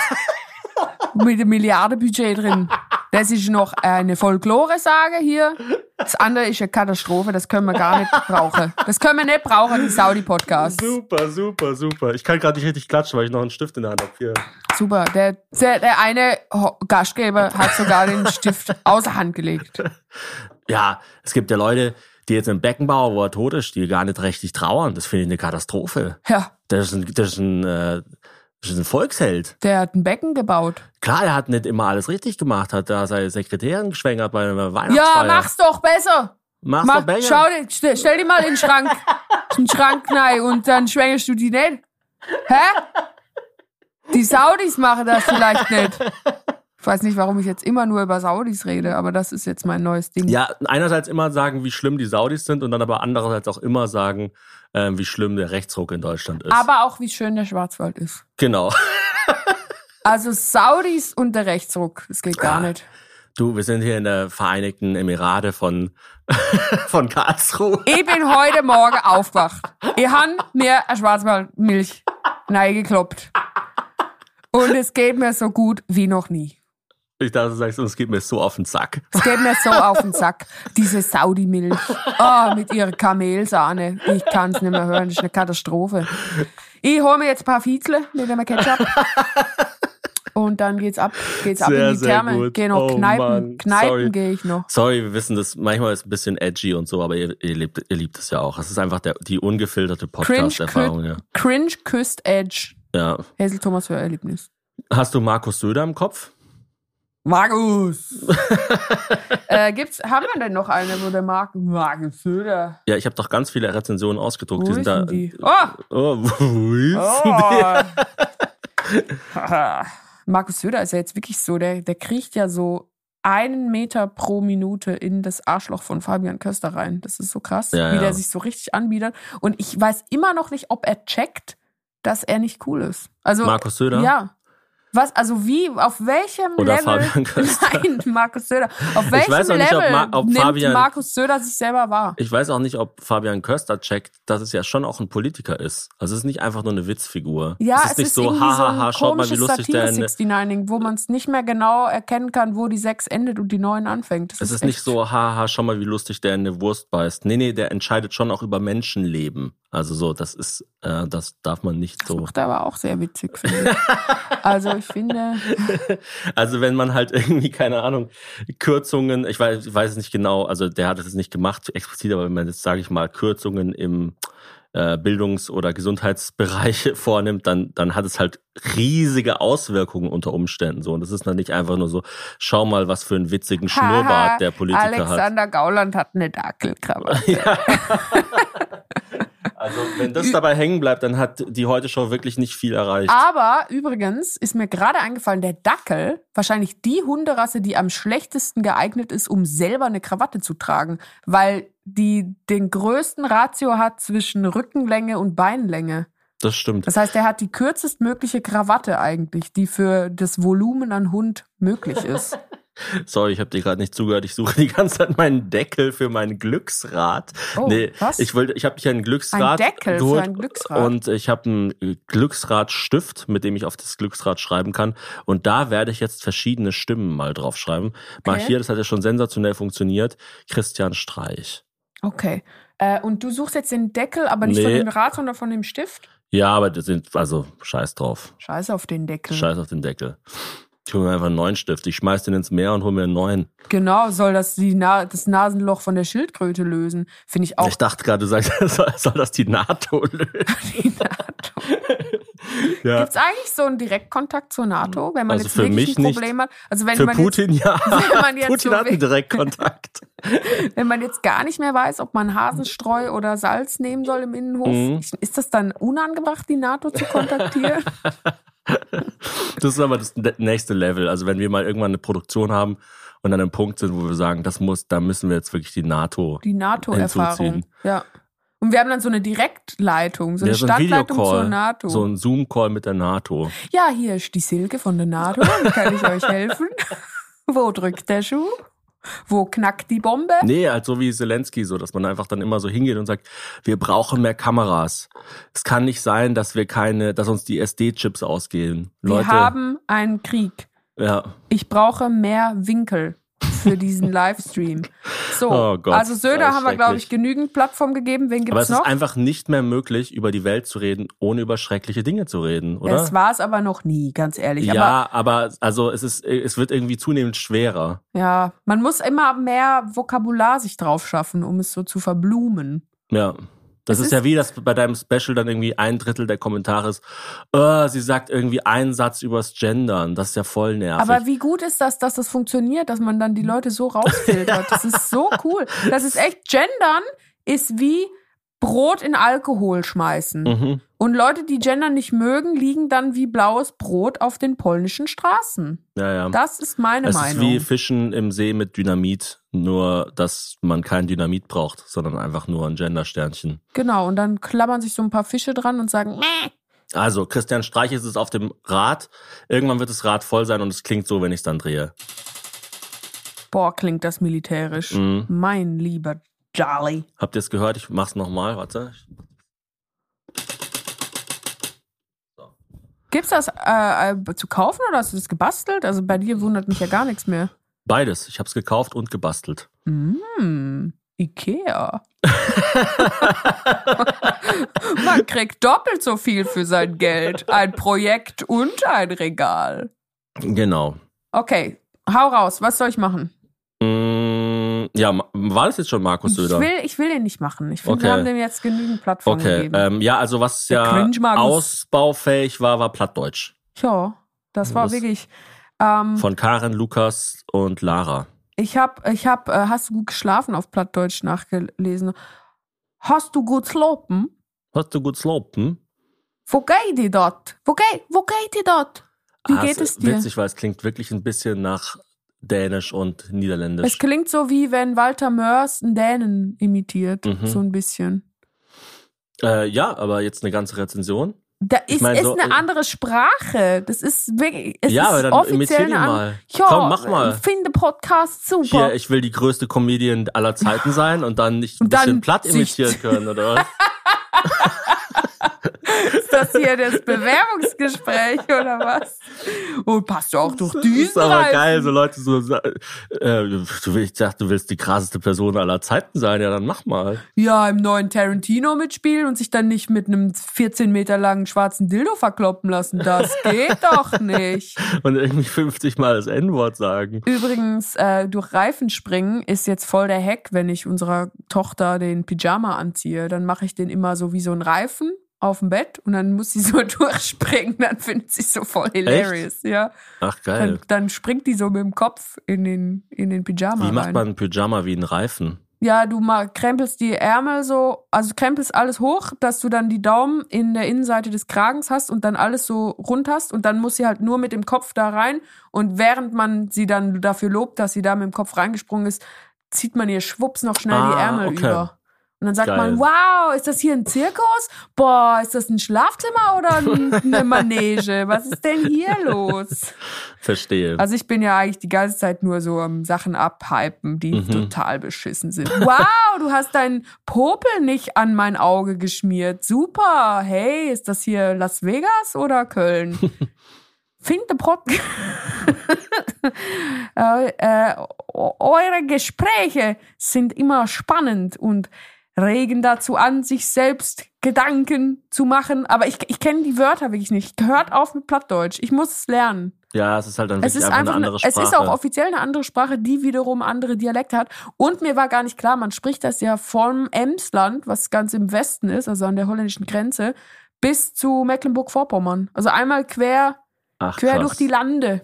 <laughs> mit einem Milliardenbudget drin. Das ist noch eine Folklore-Sage hier. Das andere ist eine Katastrophe, das können wir gar nicht brauchen. Das können wir nicht brauchen, die Saudi-Podcasts. super, super, super. Ich kann gerade nicht richtig klatschen, weil ich noch einen Stift in der Hand habe. Hier. Super. Der, der, der eine Gastgeber hat sogar den Stift außer Hand gelegt. Ja, es gibt ja Leute, die jetzt im Beckenbauer, wo er tot ist, die gar nicht richtig trauern. Das finde ich eine Katastrophe. Ja, Das ist ein, das ist ein, äh, das ist ein Volksheld. der hat ein Becken gebaut. Klar, er hat nicht immer alles richtig gemacht, hat da seine Sekretärin geschwängert bei einer Ja, Weihnachtsfeier. mach's doch besser. Mach's Mach, doch besser. schau dir, stell, stell die mal in den Schrank. <laughs> in den Schrank rein und dann schwängerst du die nicht. Hä? Die Saudis machen das vielleicht nicht. <laughs> weiß nicht, warum ich jetzt immer nur über Saudis rede, aber das ist jetzt mein neues Ding. Ja, einerseits immer sagen, wie schlimm die Saudis sind und dann aber andererseits auch immer sagen, ähm, wie schlimm der Rechtsruck in Deutschland ist. Aber auch, wie schön der Schwarzwald ist. genau. <laughs> Also Saudis und der Rechtsruck, das geht gar nicht. Du, wir sind hier in der Vereinigten Emirate von, <laughs> von Karlsruhe. Ich bin heute Morgen aufgewacht. Ich han mir eine Schwarzwaldmilch gekloppt. Und es geht mir so gut wie noch nie. Ich dachte, du sagst, es geht mir so auf den Sack. Es geht mir so auf den Sack. Diese Saudi-Milch. Oh, mit ihrer Kamelsahne. Ich kann es nicht mehr hören. Das ist eine Katastrophe. Ich hole mir jetzt ein paar Fiezle mit einem Ketchup. Und dann geht's ab, geht's ab Sehr, in die Therme. gut. Geh noch Oh Kneipen. Mann. Kneipen gehe ich noch. Sorry, wir wissen das, manchmal ist es ein bisschen edgy und so, aber ihr, ihr, liebt, ihr liebt es ja auch. Es ist einfach der, die ungefilterte Cringe, Podcast-Erfahrung. Ja. kü- Cringe küsst Edge. ja. Hazel Thomas für Erlebnis. Hast du Markus Söder im Kopf? Markus! <laughs> äh, gibt's, haben wir denn noch eine, wo der Mark, Markus Söder, Ja, ich habe doch ganz viele Rezensionen ausgedruckt. wo die sind ist da. die? Oh! Oh, wo ist Oh. <laughs> Markus Söder ist ja jetzt wirklich so, der, der kriegt ja so einen Meter pro Minute in das Arschloch von Fabian Köster rein. Das ist so krass, Ja, wie ja. der sich so richtig anbietet. Und ich weiß immer noch nicht, ob er checkt, dass er nicht cool ist. Also, Markus Söder? Ja. Was, also wie, auf welchem Oder Level? Fabian Köster? <laughs> Nein, Markus Söder. Auf welchem weiß auch nicht, ob Level Ma- ob nimmt Fabian- Markus Söder sich selber wahr? Ich weiß auch nicht, ob Fabian Köster checkt, dass es ja schon auch ein Politiker ist. Also es ist nicht einfach nur eine Witzfigur. Ja, es ist nicht so, irgendwie hahaha, so schaut mal, wie lustig der Satire-69, wo man es nicht mehr genau erkennen kann, wo die 6 endet und die 9 anfängt. Das Es ist nicht echt- so, haha, schau mal, wie lustig der in eine Wurst beißt. Nee, nee, der entscheidet schon auch über Menschenleben. Also so, das ist, äh, das darf man nicht Das so. macht er aber auch sehr witzig, finde ich. also ich finde, <laughs> Also wenn man halt irgendwie, keine Ahnung, Kürzungen, ich weiß, ich weiß es nicht genau, also der hat es nicht gemacht explizit, aber wenn man jetzt, sage ich mal, Kürzungen im äh, Bildungs- oder Gesundheitsbereich <laughs> vornimmt, dann, dann hat es halt riesige Auswirkungen unter Umständen so. Und das ist dann nicht einfach nur so, schau mal, was für einen witzigen Schnurrbart der Politiker hat. Alexander Gauland hat eine Dackelkrawatte. <laughs> Ja. Also wenn das dabei hängen bleibt, dann hat die Heute-Show wirklich nicht viel erreicht. Aber übrigens ist mir gerade eingefallen, der Dackel, wahrscheinlich die Hunderasse, die am schlechtesten geeignet ist, um selber eine Krawatte zu tragen, weil die den größten Ratio hat zwischen Rückenlänge und Beinlänge. Das stimmt. Das heißt, er hat die kürzestmögliche Krawatte eigentlich, die für das Volumen an Hund möglich ist. <laughs> Sorry, ich habe dir gerade nicht zugehört. Ich suche die ganze Zeit meinen Deckel für mein Glücksrad. Oh, nee, was? ich wollte, ich habe mich ein Glücksrad Ein Deckel für ein Glücksrad? und ich habe einen Glücksradstift, mit dem ich auf das Glücksrad schreiben kann. Und da werde ich jetzt verschiedene Stimmen mal drauf schreiben. Mal Okay. hier, das hat ja schon sensationell funktioniert. Christian Streich. Okay. Äh, und du suchst jetzt den Deckel, aber nicht von Nee. dem Rad, sondern von dem Stift? Ja, aber das sind also Scheiß drauf. Scheiße auf den Deckel. Scheiß auf den Deckel. Ich hole mir einfach einen neuen Stift. Ich schmeiß den ins Meer und hole mir einen neuen. Genau, soll das die Na das Nasenloch von der Schildkröte lösen? Finde ich auch. Ich dachte gerade, du sagst, <laughs> soll, soll das die NATO lösen? <laughs> die NATO. Ja. Gibt es eigentlich so einen Direktkontakt zur NATO, wenn man Also jetzt für wirklich mich ein nicht. Problem hat? Also wenn Für man Putin ja. <laughs> wenn man jetzt Putin so hat einen Direktkontakt. jetzt, wenn man jetzt gar nicht mehr weiß, ob man Hasenstreu oder Salz nehmen soll im Innenhof, Mhm. ist das dann unangebracht, die NATO zu kontaktieren? Das ist aber das nächste Level. Also wenn wir mal irgendwann eine Produktion haben und an einem Punkt sind, wo wir sagen, das muss, da müssen wir jetzt wirklich die NATO. Die NATO-Erfahrung. Ja. Und wir haben dann so eine Direktleitung, so eine Ja, so ein Stadtleitung zur NATO. so ein Zoom-Call mit der NATO. Ja, hier ist die Silke von der NATO. Kann ich euch helfen? <laughs> Wo drückt der Schuh? Wo knackt die Bombe? Nee, halt so wie Zelensky, so, dass man einfach dann immer so hingeht und sagt, wir brauchen mehr Kameras. Es kann nicht sein, dass wir keine, dass uns die SD-Chips ausgehen. Wir Leute, haben einen Krieg. ja, Ich brauche mehr Winkel für diesen Livestream. So, <laughs> Oh Gott, also Söder das haben wir, glaube ich, genügend Plattform gegeben. Wen aber gibt's es noch? ist einfach nicht mehr möglich, über die Welt zu reden, ohne über schreckliche Dinge zu reden, oder? Es war es aber noch nie, ganz ehrlich. ja, aber also es ist, es wird irgendwie zunehmend schwerer. Aber ja, man muss immer mehr Vokabular sich drauf schaffen, um es so zu verblumen. Ja. Das ist, ist- ja wie das bei deinem Special dann irgendwie ein Drittel der Kommentare ist, oh, sie sagt irgendwie einen Satz übers Gendern. Das ist ja voll nervig. Aber wie gut ist das, dass das funktioniert, dass man dann die Leute so rausfiltert? <laughs> Das ist so cool. Das ist echt, Gendern ist wie Brot in Alkohol schmeißen. mhm. Und Leute, die Gender nicht mögen, liegen dann wie blaues Brot auf den polnischen Straßen. Ja, ja. Das ist meine es Meinung. ist wie Fischen im See mit Dynamit, nur dass man kein Dynamit braucht, sondern einfach nur ein Gendersternchen. genau, und dann klammern sich so ein paar Fische dran und sagen, Mäh. Also, Christian Streich ist es auf dem Rad. Irgendwann wird das Rad voll sein und es klingt so, wenn ich es dann drehe. boah, klingt das militärisch. Mhm. Mein lieber Jolly. Habt ihr es gehört? Ich mach's nochmal. Warte. Gibt's das äh, äh, zu kaufen oder hast du das gebastelt? Also bei dir wundert mich ja gar nichts mehr. Beides. Ich hab's gekauft und gebastelt. Mm, Ikea. <laughs> Man kriegt doppelt so viel für sein Geld. Ein Projekt und ein Regal. Genau. Okay, hau raus. Was soll ich machen? Ja, war das jetzt schon Markus Ich Söder? will, ich will den nicht machen. Ich finde, Okay. wir haben dem jetzt genügend Plattform Okay, gegeben. ähm, ja, also was Der ja ausbaufähig war, war Plattdeutsch. ja, das war Das- wirklich. Ähm, Von Karen, Lukas und Lara. ich hab, ich hab, äh, hast du gut geschlafen auf Plattdeutsch nachgelesen? Hast du gut slopen? Hast du gut slopen? Wo geht die dort? Wo geht, wo geht die dort? Wie Ah, geht es dir? Witzig, weil es klingt wirklich ein bisschen nach Dänisch und Niederländisch. Es klingt so wie wenn Walter Mörs einen Dänen imitiert, Mhm. so ein bisschen. Äh, ja, aber jetzt eine ganze Rezension. Da ist, mein, ist so- eine andere Sprache. Das ist wirklich, es ja, ist aber dann offiziell imitier die mal. Ja, Komm, mach mal. Ich finde Podcast super. Hier, ich will die größte Comedian aller Zeiten sein und dann nicht ein Und bisschen platt imitieren können, oder was? <laughs> ist das hier das Bewerbungsgespräch oder was? Und passt du auch durch Das Düsen ist aber rein? geil, so Leute so, äh, ich dachte, du willst die krasseste Person aller Zeiten sein, ja, dann mach mal. Ja, im neuen Tarantino mitspielen und sich dann nicht mit einem 14 Meter langen schwarzen Dildo verkloppen lassen. Das geht doch nicht. <laughs> Und irgendwie 50 Mal das N-Wort sagen. Übrigens, äh, durch Reifen springen ist jetzt voll der Hack, wenn ich unserer Tochter den Pyjama anziehe. Dann mache ich den immer so wie so ein Reifen auf dem Bett und dann muss sie so <laughs> durchspringen. Dann findet sie so voll hilarious, ja. Ach, Dann, geil. dann springt die so mit dem Kopf in den, in den Pyjama Wie macht rein. man ein Pyjama wie ein Reifen? Ja, du mal krempelst die Ärmel so, also krempelst alles hoch, dass du dann die Daumen in der Innenseite des Kragens hast und dann alles so rund hast und dann muss sie halt nur mit dem Kopf da rein und während man sie dann dafür lobt, dass sie da mit dem Kopf reingesprungen ist, zieht man ihr schwupps noch schnell die Ah, Ärmel okay. über. Und dann sagt Geil. man, wow, ist das hier ein Zirkus? Boah, ist das ein Schlafzimmer oder ein- eine <laughs> Manege? Was ist denn hier los? Verstehe. Also ich bin ja eigentlich die ganze Zeit nur so am Sachen abhypen, die Mhm. total beschissen sind. Wow, du hast deinen Popel nicht an mein Auge geschmiert. Super. Hey, ist das hier Las Vegas oder Köln? <laughs> Finde Pod <laughs> äh, äh, eure Gespräche sind immer spannend und regen dazu an, sich selbst Gedanken zu machen. Aber ich, ich kenne die Wörter wirklich nicht. Hört auf mit Plattdeutsch. Ich muss es lernen. ja, es ist halt dann Es ist einfach einfach, eine andere es Sprache. ist auch offiziell eine andere Sprache, die wiederum andere Dialekte hat. Und mir war gar nicht klar, man spricht das ja vom Emsland, was ganz im Westen ist, also an der holländischen Grenze, bis zu Mecklenburg-Vorpommern. Also einmal quer, Ach, quer krass. durch die Lande.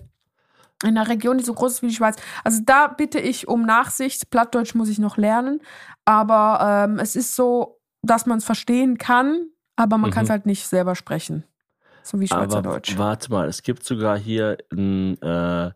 In einer Region, die so groß ist wie die Schweiz. Also da bitte ich um Nachsicht. Plattdeutsch muss ich noch lernen. Aber ähm, es ist so, dass man es verstehen kann, aber man Mhm. kann es halt nicht selber sprechen. So wie Aber Schweizerdeutsch. warte mal, es gibt sogar hier ein, äh,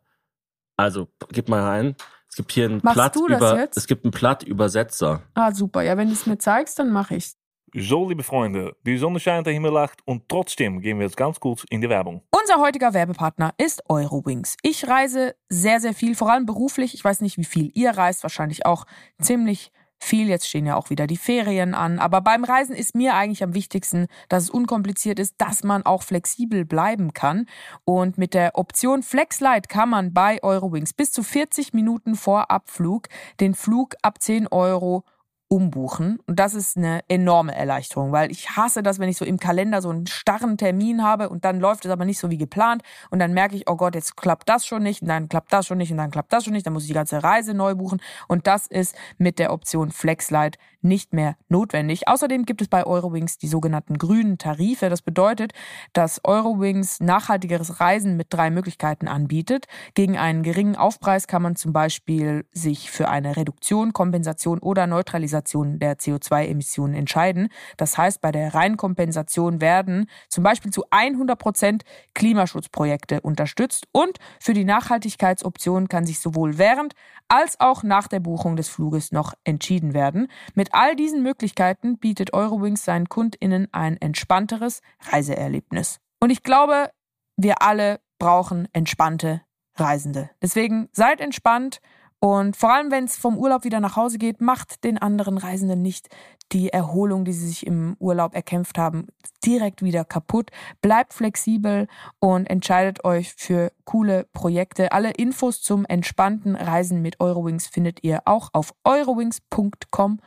also gib mal rein. Es gibt hier einen Machst Platt du das über, jetzt? es gibt einen Platt-Übersetzer. Ah, super. Ja, wenn du es mir zeigst, dann mache ich's. So, liebe Freunde, die Sonne scheint, der Himmel lacht und trotzdem gehen wir jetzt ganz kurz in die Werbung. Unser heutiger Werbepartner ist Eurowings. Ich reise sehr, sehr viel, vor allem beruflich. Ich weiß nicht, wie viel ihr reist, wahrscheinlich auch ziemlich viel. Jetzt stehen ja auch wieder die Ferien an. Aber beim Reisen ist mir eigentlich am wichtigsten, dass es unkompliziert ist, dass man auch flexibel bleiben kann. Und mit der Option FlexLight kann man bei Eurowings bis zu 40 Minuten vor Abflug den Flug ab 10 Euro umbuchen. Und das ist eine enorme Erleichterung, weil ich hasse das, wenn ich so im Kalender so einen starren Termin habe und dann läuft es aber nicht so wie geplant und dann merke ich, oh Gott, jetzt klappt das schon nicht und dann klappt das schon nicht und dann klappt das schon nicht, dann muss ich die ganze Reise neu buchen und das ist mit der Option FlexLight nicht mehr notwendig. Außerdem gibt es bei Eurowings die sogenannten grünen Tarife. Das bedeutet, dass Eurowings nachhaltigeres Reisen mit drei Möglichkeiten anbietet. Gegen einen geringen Aufpreis kann man zum Beispiel sich für eine Reduktion, Kompensation oder Neutralisation Kompensation der CO2-Emissionen entscheiden. Das heißt, bei der Reinkompensation werden zum Beispiel zu 100 Prozent Klimaschutzprojekte unterstützt und für die Nachhaltigkeitsoption kann sich sowohl während als auch nach der Buchung des Fluges noch entschieden werden. Mit all diesen Möglichkeiten bietet Eurowings seinen KundInnen ein entspannteres Reiseerlebnis. Und ich glaube, wir alle brauchen entspannte Reisende. Deswegen seid entspannt und vor allem, wenn es vom Urlaub wieder nach Hause geht, macht den anderen Reisenden nicht die Erholung, die sie sich im Urlaub erkämpft haben, direkt wieder kaputt. Bleibt flexibel und entscheidet euch für coole Projekte. Alle Infos zum entspannten Reisen mit Eurowings findet ihr auch auf eurowings.com.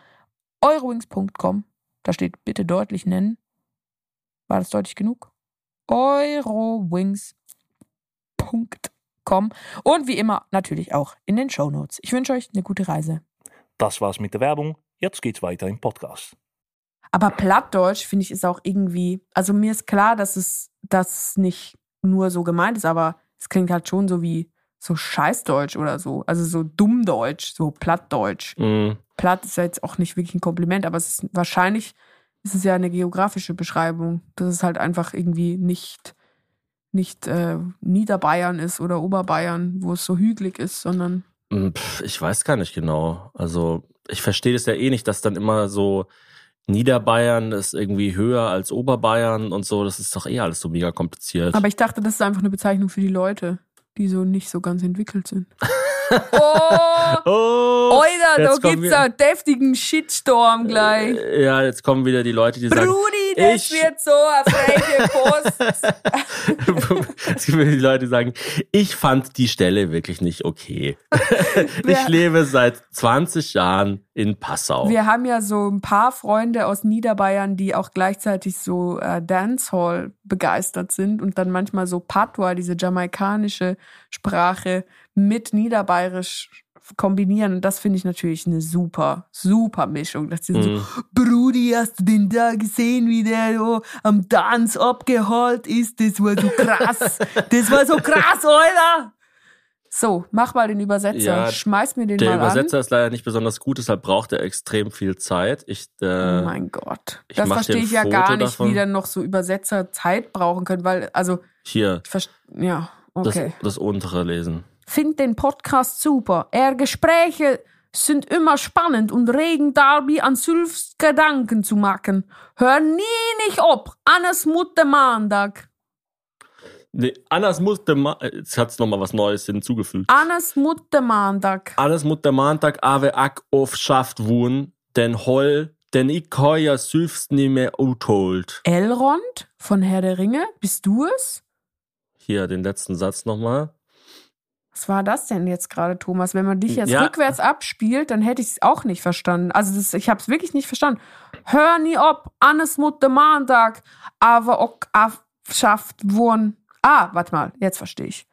Eurowings.com. Da steht bitte deutlich nennen. War das deutlich genug? eurowings.com und wie immer natürlich auch in den Show Notes. Ich wünsche euch eine gute Reise. Das war's mit der Werbung. Jetzt geht's weiter im Podcast. Aber Plattdeutsch finde ich ist auch irgendwie, also mir ist klar, dass es das nicht nur so gemeint ist, aber es klingt halt schon so wie so Scheißdeutsch oder so, also so Dummdeutsch, so Plattdeutsch. Mhm. Platt ist ja jetzt auch nicht wirklich ein Kompliment, aber es ist wahrscheinlich ist es ja eine geografische Beschreibung, dass es halt einfach irgendwie nicht nicht äh, Niederbayern ist oder Oberbayern, wo es so hügelig ist, sondern Hm, Ich weiß gar nicht genau. Also ich verstehe das ja eh nicht, dass dann immer so Niederbayern ist irgendwie höher als Oberbayern und so. Das ist doch eh alles so mega kompliziert. Aber ich dachte, das ist einfach eine Bezeichnung für die Leute, die so nicht so ganz entwickelt sind. <laughs> oh, oh, Alter, da gibt's wir- einen deftigen Shitstorm gleich. Äh, Ja, jetzt kommen wieder die Leute, die sagen, Brudi, das ich- wird so eine freche Post. <laughs> es gibt wieder die Leute, die sagen, ich fand die Stelle wirklich nicht okay. <laughs> ich lebe seit 20 Jahren in Passau. Wir haben ja so ein paar Freunde aus Niederbayern, die auch gleichzeitig so äh, Dancehall begeistert sind und dann manchmal so Patois, diese jamaikanische Sprache, mit Niederbayerisch kombinieren. Das finde ich natürlich eine super, super Mischung. Dass so, Mhm. Brudi, hast du den da gesehen, wie der so am Dance abgeholt ist? Das war so krass. <laughs> das war so krass, Alter! So, mach mal den Übersetzer. Ja, Schmeiß mir den Der mal Übersetzer an. ist leider nicht besonders gut, deshalb braucht er extrem viel Zeit. Ich, äh, Oh mein Gott. Das verstehe ich ja Foto gar nicht, davon. wie dann noch so Übersetzer Zeit brauchen können, weil, also, hier, ja, das, okay. das untere lesen. Find den Podcast super. Er Gespräche sind immer spannend und regen dabei an selbst Gedanken zu machen. Hör nie nicht ob. Annes Mutter Mandag. Nee, Annas Mutter, jetzt hat's noch mal was Neues hinzugefügt. Annes Mutter Mandag. Annas Mutter Montag ave ak auf Schaft wohn, denn hol, denn ich heuer süfst nie mehr utholt. Elrond von Herr der Ringe. Bist du es? Hier, den letzten Satz nochmal. Was war das denn jetzt gerade, Thomas? Wenn man dich jetzt Ja. rückwärts abspielt, dann hätte ich es auch nicht verstanden. Also das, ich habe es wirklich nicht verstanden. Hör nie ob, Annes Mutter Mandag, aber auch abschafft wurden. Ah, warte mal, jetzt verstehe ich.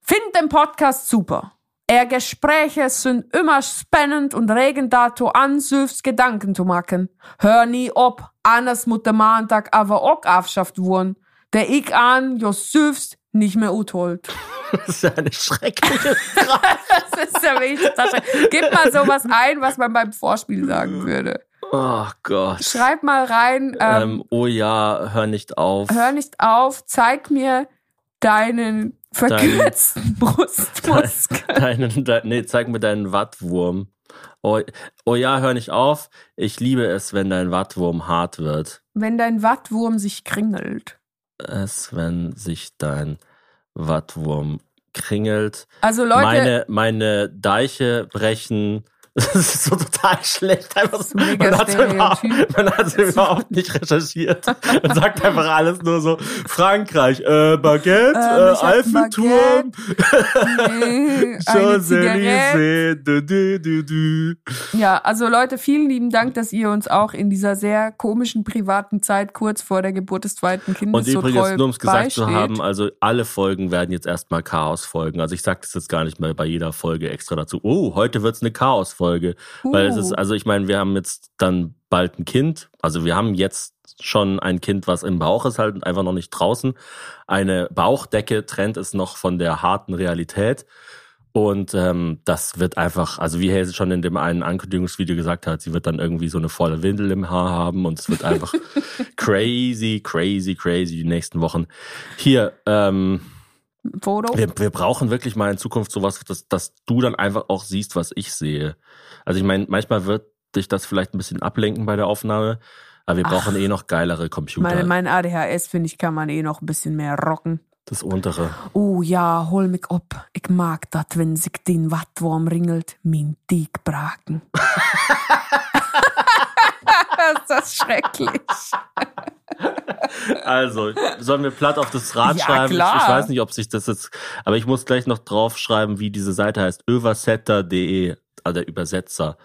Find den Podcast super. Er Gespräche sind immer spannend und regen dazu an, selbst Gedanken zu machen. Hör nie ob, Annes Mutter Mandag, aber auch abschafft wurden. Der ich an, jo selbst nicht mehr utholt. <laughs> Das ist ja eine schreckliche <laughs> Das ist ja wirklich total. Gib mal sowas ein, was man beim Vorspiel sagen würde. Oh Gott. Schreib mal rein, ähm, Ähm, oh ja, hör nicht auf. hör nicht auf, zeig mir deinen verkürzten <laughs> Brustmuskel. Deinen, dein, nee, zeig mir deinen Wattwurm. Oh, oh ja, hör nicht auf. Ich liebe es, wenn dein Wattwurm hart wird. Wenn dein Wattwurm sich kringelt. Es, wenn sich dein Wattwurm kringelt. Also Leute, meine, meine Deiche brechen. <laughs> Das ist so total schlecht. Einfach so, man hat hat überhaupt nicht recherchiert. Man sagt <laughs> einfach alles nur so, Frankreich, äh, Baguette, Ähm, äh, Eiffelturm, nee. <laughs> Champs-Élysées. Ja, also Leute, vielen lieben Dank, dass ihr uns auch in dieser sehr komischen privaten Zeit kurz vor der Geburt des zweiten Kindes Und so übrigens, treu nur um es gesagt zu beisteht. haben, also alle Folgen werden jetzt erstmal Chaos-Folgen. Also ich sage das jetzt gar nicht mehr bei jeder Folge extra dazu. Oh, heute wird's eine Chaos-Folge. Weil es ist, Uh. also ich meine, wir haben jetzt dann bald ein Kind. Also wir haben jetzt schon ein Kind, was im Bauch ist, halt einfach noch nicht draußen. Eine Bauchdecke trennt es noch von der harten Realität. Und ähm, das wird einfach, also wie Hazel schon in dem einen Ankündigungsvideo gesagt hat, sie wird dann irgendwie so eine volle Windel im Haar haben und es wird einfach <laughs> crazy, crazy, crazy die nächsten Wochen. Hier, ähm, Foto. wir, wir brauchen wirklich mal in Zukunft sowas, dass, dass du dann einfach auch siehst, was ich sehe. Also ich meine, manchmal wird dich das vielleicht ein bisschen ablenken bei der Aufnahme, aber wir brauchen eh noch geilere Computer. Meine, mein ADHS, finde ich, kann man eh noch ein bisschen mehr rocken. das untere. Oh ja, hol mich ab. Ich mag das, wenn sich den Wattwurm ringelt, mein Dick braken. <laughs> <laughs> ist das schrecklich. Also, sollen wir platt auf das Rad Ja, schreiben? klar. Ich, ich weiß nicht, ob sich das jetzt, aber ich muss gleich noch draufschreiben, wie diese Seite heißt. Oversetter.de, also der Übersetzer.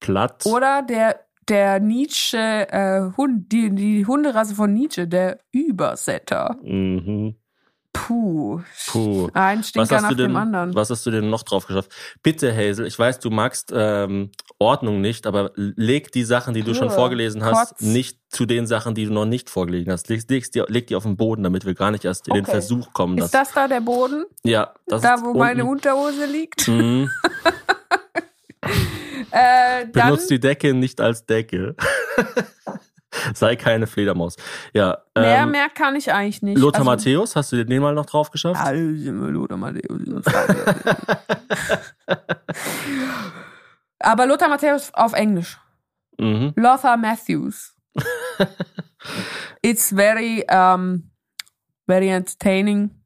Platt. Oder der, der Nietzsche, äh, Hund, die, die Hunderasse von Nietzsche, der Übersetter. Mhm. Puh. Puh. Ein Was Stinker hast, nach du denn, dem anderen. was hast du denn noch drauf geschafft? Bitte, Hazel, ich weiß, du magst ähm, Ordnung nicht, aber leg die Sachen, die du schon vorgelesen hast, Kotz. nicht zu den Sachen, die du noch nicht vorgelesen hast. Leg, leg, die, leg die auf den Boden, damit wir gar nicht erst in den Okay. Versuch kommen. Ist das da der Boden? ja, das da, ist wo meine unten. Unterhose liegt? Mhm. <laughs> <laughs> Äh, Benutzt die Decke nicht als Decke. <laughs> <laughs> Sei keine Fledermaus. Ja, mehr, ähm, mehr kann ich eigentlich nicht. Lothar Also- Matthäus, hast du den mal noch drauf geschafft? Ja, Lothar Matthäus. <laughs> Aber Lothar Matthäus auf Englisch. Mhm. Lothar Matthews. <laughs> It's very, um, very entertaining.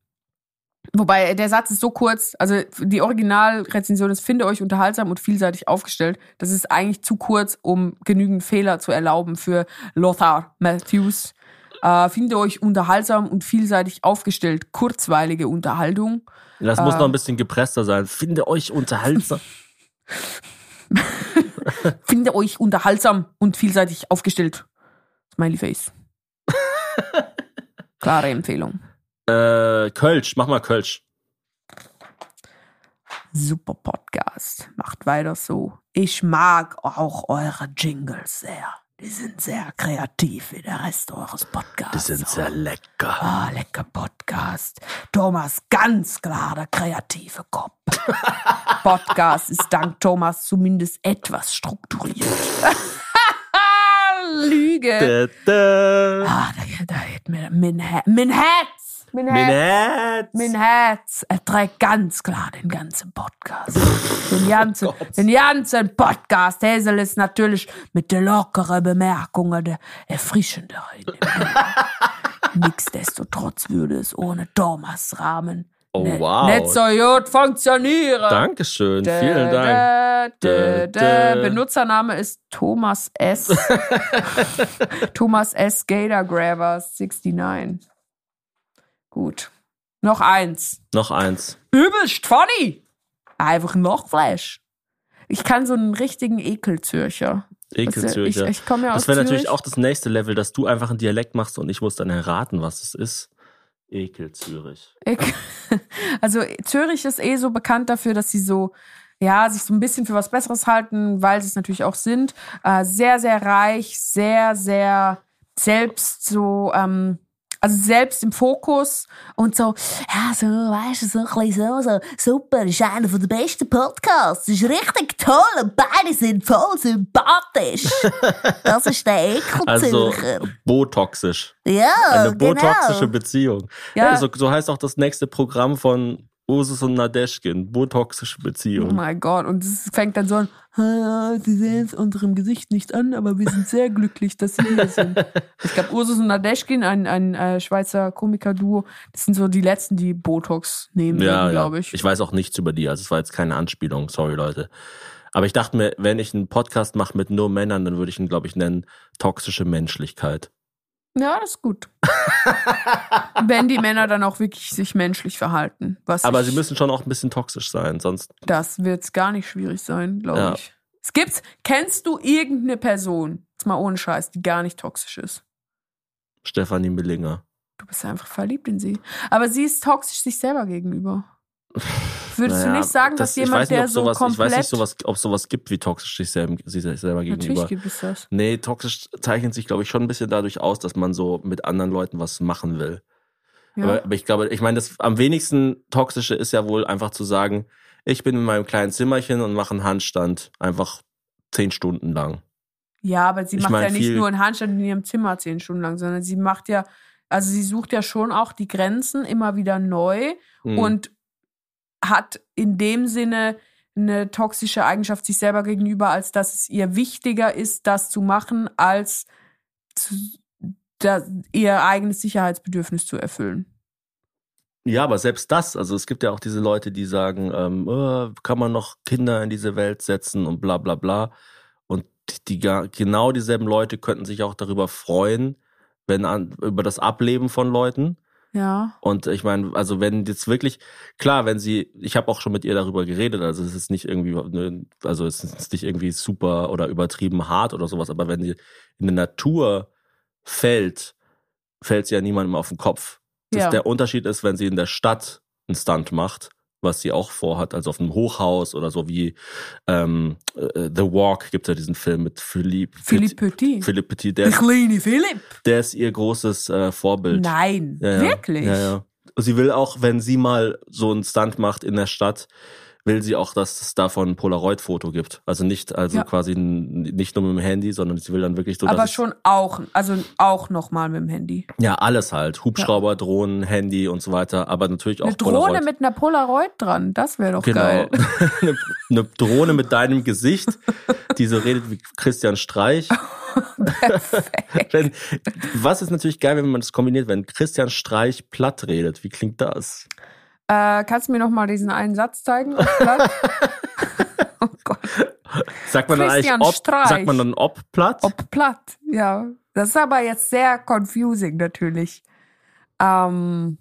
Wobei der Satz ist so kurz, also die Originalrezension ist, finde euch unterhaltsam und vielseitig aufgestellt. Das ist eigentlich zu kurz, um genügend Fehler zu erlauben für Lothar Matthews. Äh, finde euch unterhaltsam und vielseitig aufgestellt. Kurzweilige Unterhaltung. Das muss Äh. noch ein bisschen gepresster sein. Finde euch unterhaltsam. <laughs> Finde euch unterhaltsam und vielseitig aufgestellt. Smiley Face. <laughs> Klare Empfehlung. Äh, Kölsch, mach mal Kölsch. Super Podcast. Macht weiter so. Ich mag auch eure Jingles sehr. Die sind sehr kreativ wie der Rest eures Podcasts. Die sind sehr lecker. Ah, lecker Podcast. Thomas, ganz klar der kreative Kopf. <laughs> Podcast ist dank Thomas zumindest etwas strukturiert. <laughs> Lüge. Da, da. Ah, da, da hat mir mein, Her mein Herz, mein Herz, erträgt ganz klar den ganzen Podcast. Den <laughs> ganzen, den ganzen Podcast. Hazel ist natürlich mit den lockeren Bemerkungen der erfrischendere. <laughs> Nichtsdestotrotz würde es ohne Thomas Rahmen Oh, ne- wow. nicht so gut funktionieren. Dankeschön, Dä, vielen Dank. dä. dä. Benutzername ist Thomas S. <laughs> Thomas S. Gator Grabber 69. Gut. Noch eins. Noch eins. Übelst funny. Einfach ein Lochfleisch. Ich kann so einen richtigen Ekelzürcher. Ekelzürcher. Ich, ich komme ja aus Das wäre natürlich Zürich. auch das nächste Level, dass du einfach einen Dialekt machst und ich muss dann erraten, was es ist. Ekelzürich. Ich, <laughs> also Zürich ist eh so bekannt dafür, dass sie so ja sich so ein bisschen für was Besseres halten, weil sie es natürlich auch sind. Äh, sehr sehr reich, sehr sehr selbst so ähm, also selbst im Fokus und so, ja, so, weißt du, so ein bisschen so, so, super, ist einer von den besten Podcasts, ist richtig toll und beide sind voll sympathisch. <laughs> Das ist der Also Ekelzürcher. botoxisch. ja, Eine genau. botoxische Beziehung. Ja. Ja. so, so heißt auch das nächste Programm von Ursus und Nadeschkin. Botoxische Oh Beziehung. mein Gott, und es fängt dann so an, "Ah, Sie sehen es unserem Gesicht nicht an, aber wir sind sehr glücklich, dass Sie hier sind. <laughs> Ich glaube, Ursus und Nadeschkin, ein, ein äh, Schweizer Komiker-Duo, das sind so die letzten, die Botox nehmen, ja, ja. glaube ich. Ich weiß auch nichts über die. Also es war jetzt keine Anspielung. Sorry, Leute. Aber ich dachte mir, wenn ich einen Podcast mache mit nur Männern, dann würde ich ihn, glaube ich, nennen toxische Menschlichkeit. Ja, das ist gut. <laughs> Wenn die Männer dann auch wirklich sich menschlich verhalten. Was Aber ich, sie müssen schon auch ein bisschen toxisch sein, sonst Das wird gar nicht schwierig sein, glaube Ja. ich. Es gibt's, kennst du irgendeine Person, jetzt mal ohne Scheiß, die gar nicht toxisch ist? Stefanie Millinger. Du bist einfach verliebt in sie. Aber sie ist toxisch sich selber gegenüber. <laughs> Würdest du Naja, nicht sagen, das- dass jemand, der so sowas, komplett... Ich weiß nicht, sowas, ob sowas gibt wie toxisch sich selber, sich selber gegenüber. Natürlich gibt es das. Nee, toxisch zeichnet sich, glaube ich, schon ein bisschen dadurch aus, dass man so mit anderen Leuten was machen will. Ja. Aber, aber ich glaube, ich meine, das am wenigsten toxische ist ja wohl einfach zu sagen, ich bin in meinem kleinen Zimmerchen und mache einen Handstand einfach zehn Stunden lang. Ja, aber sie Ich macht mein, ja nicht nur einen Handstand in ihrem Zimmer zehn Stunden lang, sondern sie macht ja, also sie sucht ja schon auch die Grenzen immer wieder neu Hm. und hat in dem Sinne eine toxische Eigenschaft sich selber gegenüber, als dass es ihr wichtiger ist, das zu machen, als zu, da, ihr eigenes Sicherheitsbedürfnis zu erfüllen. Ja, aber selbst das, also es gibt ja auch diese Leute, die sagen, ähm, äh, kann man noch Kinder in diese Welt setzen und bla bla bla. Und die ga- genau dieselben Leute könnten sich auch darüber freuen, wenn an, über das Ableben von Leuten. Ja. Und ich meine, also wenn jetzt wirklich, klar, wenn sie, ich habe auch schon mit ihr darüber geredet, also es ist nicht irgendwie, ne, also es ist nicht irgendwie super oder übertrieben hart oder sowas, aber wenn sie in der Natur fällt, fällt sie ja niemandem auf den Kopf. Ja. Der Unterschied ist, wenn sie in der Stadt einen Stunt macht, was sie auch vorhat, also auf einem Hochhaus oder so wie ähm, äh, The Walk gibt ja diesen Film mit Philippe Philippe Petit. Philippe Petit, Der der, kleine Philipp. der ist ihr großes äh, Vorbild. Nein, ja. wirklich. Ja, ja. Sie will auch, wenn sie mal so einen Stunt macht in der Stadt, will sie auch, dass es davon ein Polaroid-Foto gibt. Also nicht, also Ja. quasi nicht nur mit dem Handy, sondern sie will dann wirklich so, Aber schon auch, also auch nochmal mit dem Handy. ja alles halt, Hubschrauber, Drohnen, Handy und so weiter, aber natürlich auch Eine Drohne Polaroid. mit einer Polaroid dran, das wäre doch Genau. geil. <laughs> eine, eine Drohne mit deinem Gesicht, die so redet wie Christian Streich. Perfekt. <laughs> Wenn, was ist natürlich geil, wenn man das kombiniert, wenn Christian Streich platt redet. Wie klingt das? Äh, kannst du mir noch mal diesen einen Satz zeigen? <laughs> oh Gott. Sagt man dann eigentlich Christian ob, Streich. sagt man dann ob platt? Ob platt, ja. Das ist aber jetzt sehr confusing natürlich. Ähm,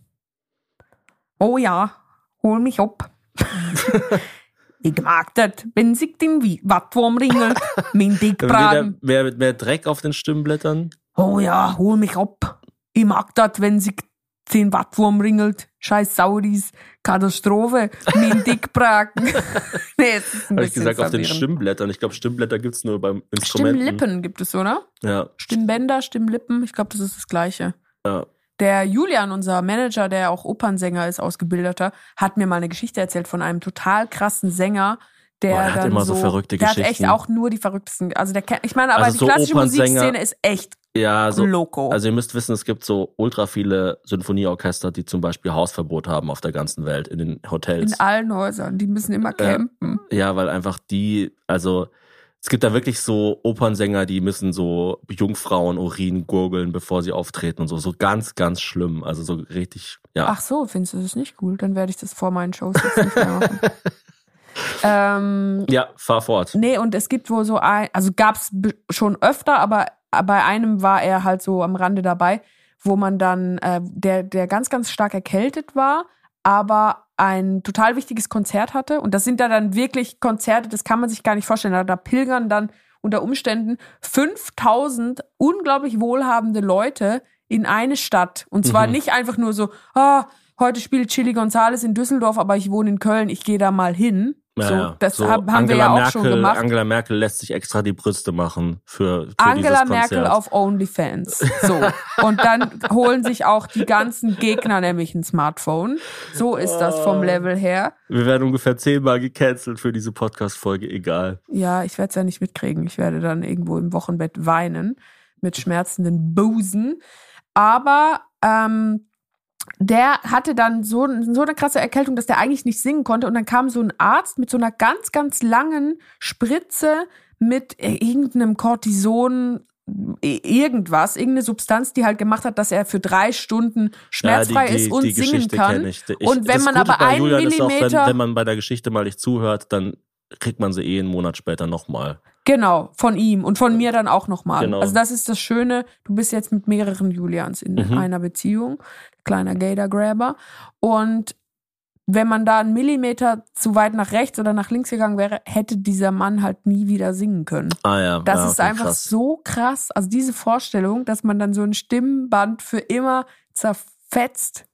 oh ja, hol mich ab. <laughs> ich mag das, wenn sich dem Wattwurm ringelt, mein Dickbraten. mehr, mit mehr Dreck auf den Stimmblättern? Oh ja, hol mich ab. Ich mag das, wenn sich den Wattwurm ringelt. Scheiß Sauris, Katastrophe, mein <laughs> Dickbraten. <laughs> nee, es ist ein Habe ich gesagt, auf den verwirrend. Stimmblättern. Ich glaube, Stimmblätter gibt's nur beim Instrumenten. Stimmlippen gibt es, oder? Ja, Stimmbänder, Stimmlippen, ich glaube, das ist das Gleiche. ja. Der Julian, unser Manager, der auch Opernsänger ist, ausgebildeter, hat mir mal eine Geschichte erzählt von einem total krassen Sänger, der, Boah, der hat immer so so, verrückte der hat echt Geschichten. auch nur die verrücktesten. Also der, ich meine, aber Also die so klassische Opernsänger- Musikszene ist echt Ja, so, loco. also ihr müsst wissen, es gibt so ultra viele Symphonieorchester, die zum Beispiel Hausverbot haben auf der ganzen Welt, in den in Hotels. allen Häusern, die müssen immer campen. Ja, weil einfach die, also es gibt da wirklich so Opernsänger, die müssen so Jungfrauen Urin gurgeln, bevor sie auftreten und so. So ganz, ganz schlimm. Also so richtig, ja. Ach so, findest du das nicht cool? Dann werde ich das vor meinen Shows jetzt nicht mehr <laughs> machen. Ähm, Ja, fahr fort. Nee, und es gibt wohl so ein, also gab's be- schon öfter, aber bei einem war er halt so am Rande dabei, wo man dann, äh, der, der ganz, ganz stark erkältet war, aber ein total wichtiges Konzert hatte. Und das sind da dann wirklich Konzerte, das kann man sich gar nicht vorstellen. Da, da pilgern dann unter Umständen 5000 unglaublich wohlhabende Leute in eine Stadt. Und zwar Mhm. nicht einfach nur so, ah, heute spielt Chili Gonzales in Düsseldorf, aber ich wohne in Köln, ich gehe da mal hin. Ja, so, das So haben, Angela wir ja auch Merkel, schon gemacht. Angela Merkel lässt sich extra die Brüste machen für, für Angela Merkel auf OnlyFans. So. Und dann holen sich auch die ganzen Gegner nämlich ein Smartphone. So ist das vom Level her. Wir werden ungefähr zehnmal gecancelt für diese Podcast-Folge, egal. Ja, ich werde es ja nicht mitkriegen. Ich werde dann irgendwo im Wochenbett weinen mit schmerzenden Busen. Aber ähm, der hatte dann so, so eine krasse Erkältung, dass der eigentlich nicht singen konnte. Und dann kam so ein Arzt mit so einer ganz, ganz langen Spritze mit irgendeinem Cortison, irgendwas, irgendeine Substanz, die halt gemacht hat, dass er für drei Stunden schmerzfrei Ja, die, die, ist und die singen Geschichte kann. Ich. Ich, Und wenn man Gute aber einen Julian ist auch, wenn, Millimeter- wenn man bei der Geschichte mal nicht zuhört, dann kriegt man sie eh einen Monat später nochmal. Genau, von ihm und von mir dann auch nochmal. Genau. Also das ist das Schöne, du bist jetzt mit mehreren Julians in Mhm. einer Beziehung, kleiner Gator-Grabber. Und wenn man da einen Millimeter zu weit nach rechts oder nach links gegangen wäre, hätte dieser Mann halt nie wieder singen können. Ah ja. Das ja, ist okay, einfach krass. so krass. Also diese Vorstellung, dass man dann so ein Stimmband für immer zerfetzt.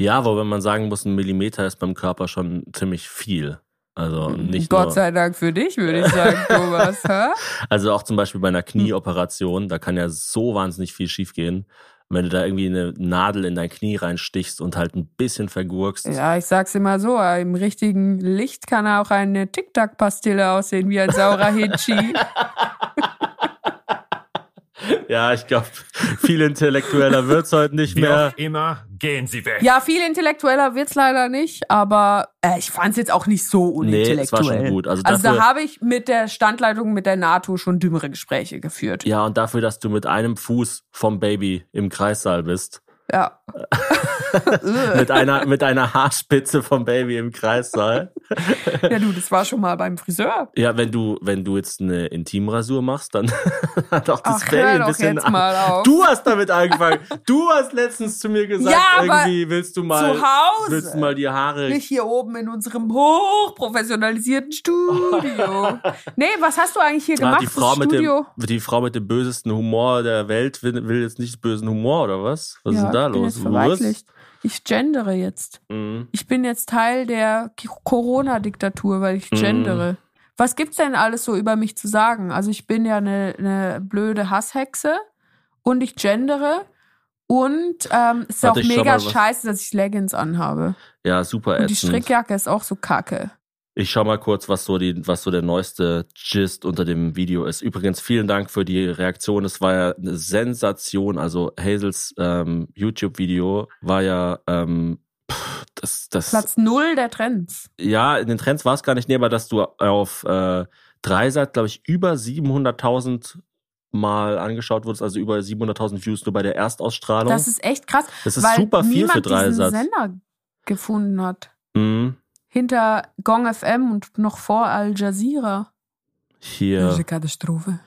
Ja, aber wenn man sagen muss, ein Millimeter ist beim Körper schon ziemlich viel. Also nicht Gott nur, sei Dank für dich, würde ich sagen, <laughs> Thomas. hä? also auch zum Beispiel bei einer Hm. Knieoperation, da kann ja so wahnsinnig viel schiefgehen. Wenn du da irgendwie eine Nadel in dein Knie reinstichst und halt ein bisschen vergurkst. Ja, ich sag's immer so, im richtigen Licht kann auch eine Tic-Tac-Pastille aussehen wie ein saurer Hitschi. <laughs> Ja, ich glaube, viel intellektueller wird's heute nicht Wie mehr. auch immer, gehen Sie weg. ja, viel intellektueller wird's leider nicht, aber äh, ich fand's jetzt auch nicht so Nee, unintellektuell. es war schon gut. Also Also dafür- da habe ich mit der Standleitung mit der NATO schon dümmere Gespräche geführt. Ja, und dafür, dass du mit einem Fuß vom Baby im Kreissaal bist. Ja. <laughs> Mit einer, mit einer Haarspitze vom Baby im Kreissaal. <laughs> ja, du, das war schon mal beim Friseur. Ja, wenn du, wenn du jetzt eine Intimrasur machst, dann <laughs> hat auch das Ach, Baby ein bisschen. jetzt mal auf. Du hast damit angefangen. Du hast letztens zu mir gesagt, Ja, irgendwie willst du mal, zu Hause. willst du mal die Haare. Nicht hier oben in unserem hochprofessionalisierten Studio. nee, was hast du eigentlich hier Ah, gemacht? die Frau mit dem, die Frau mit dem bösesten Humor der Welt will, will jetzt nicht bösen Humor oder was? Was ist denn da los? Jetzt verweichlicht. Ich gendere jetzt. Mhm. Ich bin jetzt Teil der Corona-Diktatur, weil ich Mhm. gendere. Was gibt's denn alles so über mich zu sagen? Also ich bin ja eine, eine blöde Hasshexe und ich gendere und ähm, es ist Warte, auch mega scheiße, dass ich Leggings anhabe. Ja, super Und die ätzend. Strickjacke ist auch so kacke. Ich schau mal kurz, was so die, was so der neueste Gist unter dem Video ist. Übrigens, vielen Dank für die Reaktion. Es war ja eine Sensation. Also Hazels ähm, YouTube-Video war ja ähm, pff, das, das Platz null der Trends. ja, in den Trends war es gar nicht näher, aber dass du auf äh, drei Seiten, glaube ich, über 700.000 Mal angeschaut wurdest, also über 700.000 Views nur bei der Erstausstrahlung. Das ist echt krass, Das ist weil super viel niemand für drei diesen. Sender gefunden hat. Mhm. Hinter Gong FM und noch vor Al Jazeera. Hier. Diese Katastrophe.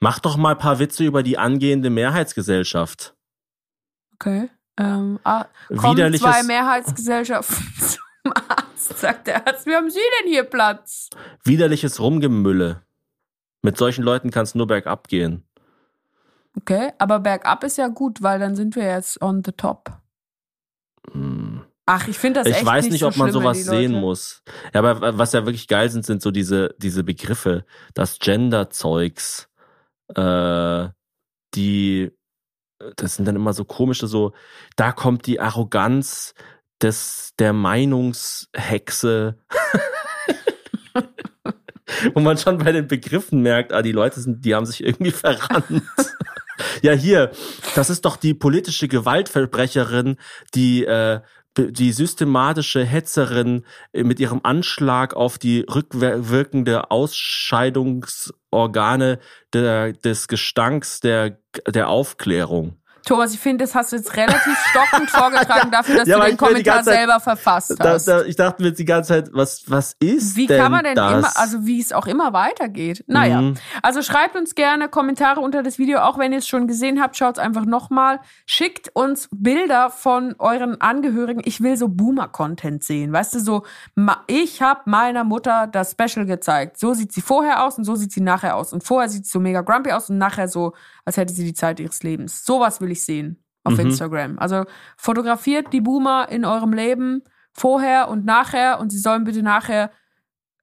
Mach doch mal ein paar Witze über die angehende Mehrheitsgesellschaft. Okay. Ähm, ah, kommen zwei Mehrheitsgesellschaften <laughs> zum Arzt, sagt der Arzt. Wie haben Sie denn hier Platz? widerliches Rumgemülle. Mit solchen Leuten kannst nur bergab gehen. Okay, aber bergab ist ja gut, weil dann sind wir jetzt on the top. Ach, ich finde das Ich echt weiß nicht nicht, so ob man schlimm, sowas sehen muss. Ja, aber was ja wirklich geil sind, sind so diese, diese Begriffe, das Gender-Zeugs, äh, die, das sind dann immer so komische, so, da kommt die Arroganz des, der Meinungshexe. <laughs> Wo man schon bei den Begriffen merkt, ah, die Leute sind, die haben sich irgendwie verrannt. <laughs> ja, hier, das ist doch die politische Gewaltverbrecherin, die, äh, die systematische Hetzerin äh, mit ihrem Anschlag auf die rückwirkende Ausscheidungsorgane der, des Gestanks der, der Aufklärung. Thomas, ich finde, das hast du jetzt relativ stockend <laughs> vorgetragen dafür, dass Ja, du den Kommentar Zeit- selber verfasst Da, hast. da, ich dachte mir jetzt die ganze Zeit, was, was ist Wie denn kann man denn das? immer, also wie es auch immer weitergeht. Naja, Mhm. also schreibt uns gerne Kommentare unter das Video, auch wenn ihr es schon gesehen habt, schaut es einfach nochmal. Schickt uns Bilder von euren Angehörigen. Ich will so Boomer-Content sehen. Weißt du, so, ich habe meiner Mutter das Special gezeigt. So sieht sie vorher aus und so sieht sie nachher aus. Und vorher sieht sie so mega grumpy aus und nachher so, als hätte sie die Zeit ihres Lebens. Sowas will ich sehen auf Mhm. Instagram. Also fotografiert die Boomer in eurem Leben vorher und nachher und sie sollen bitte nachher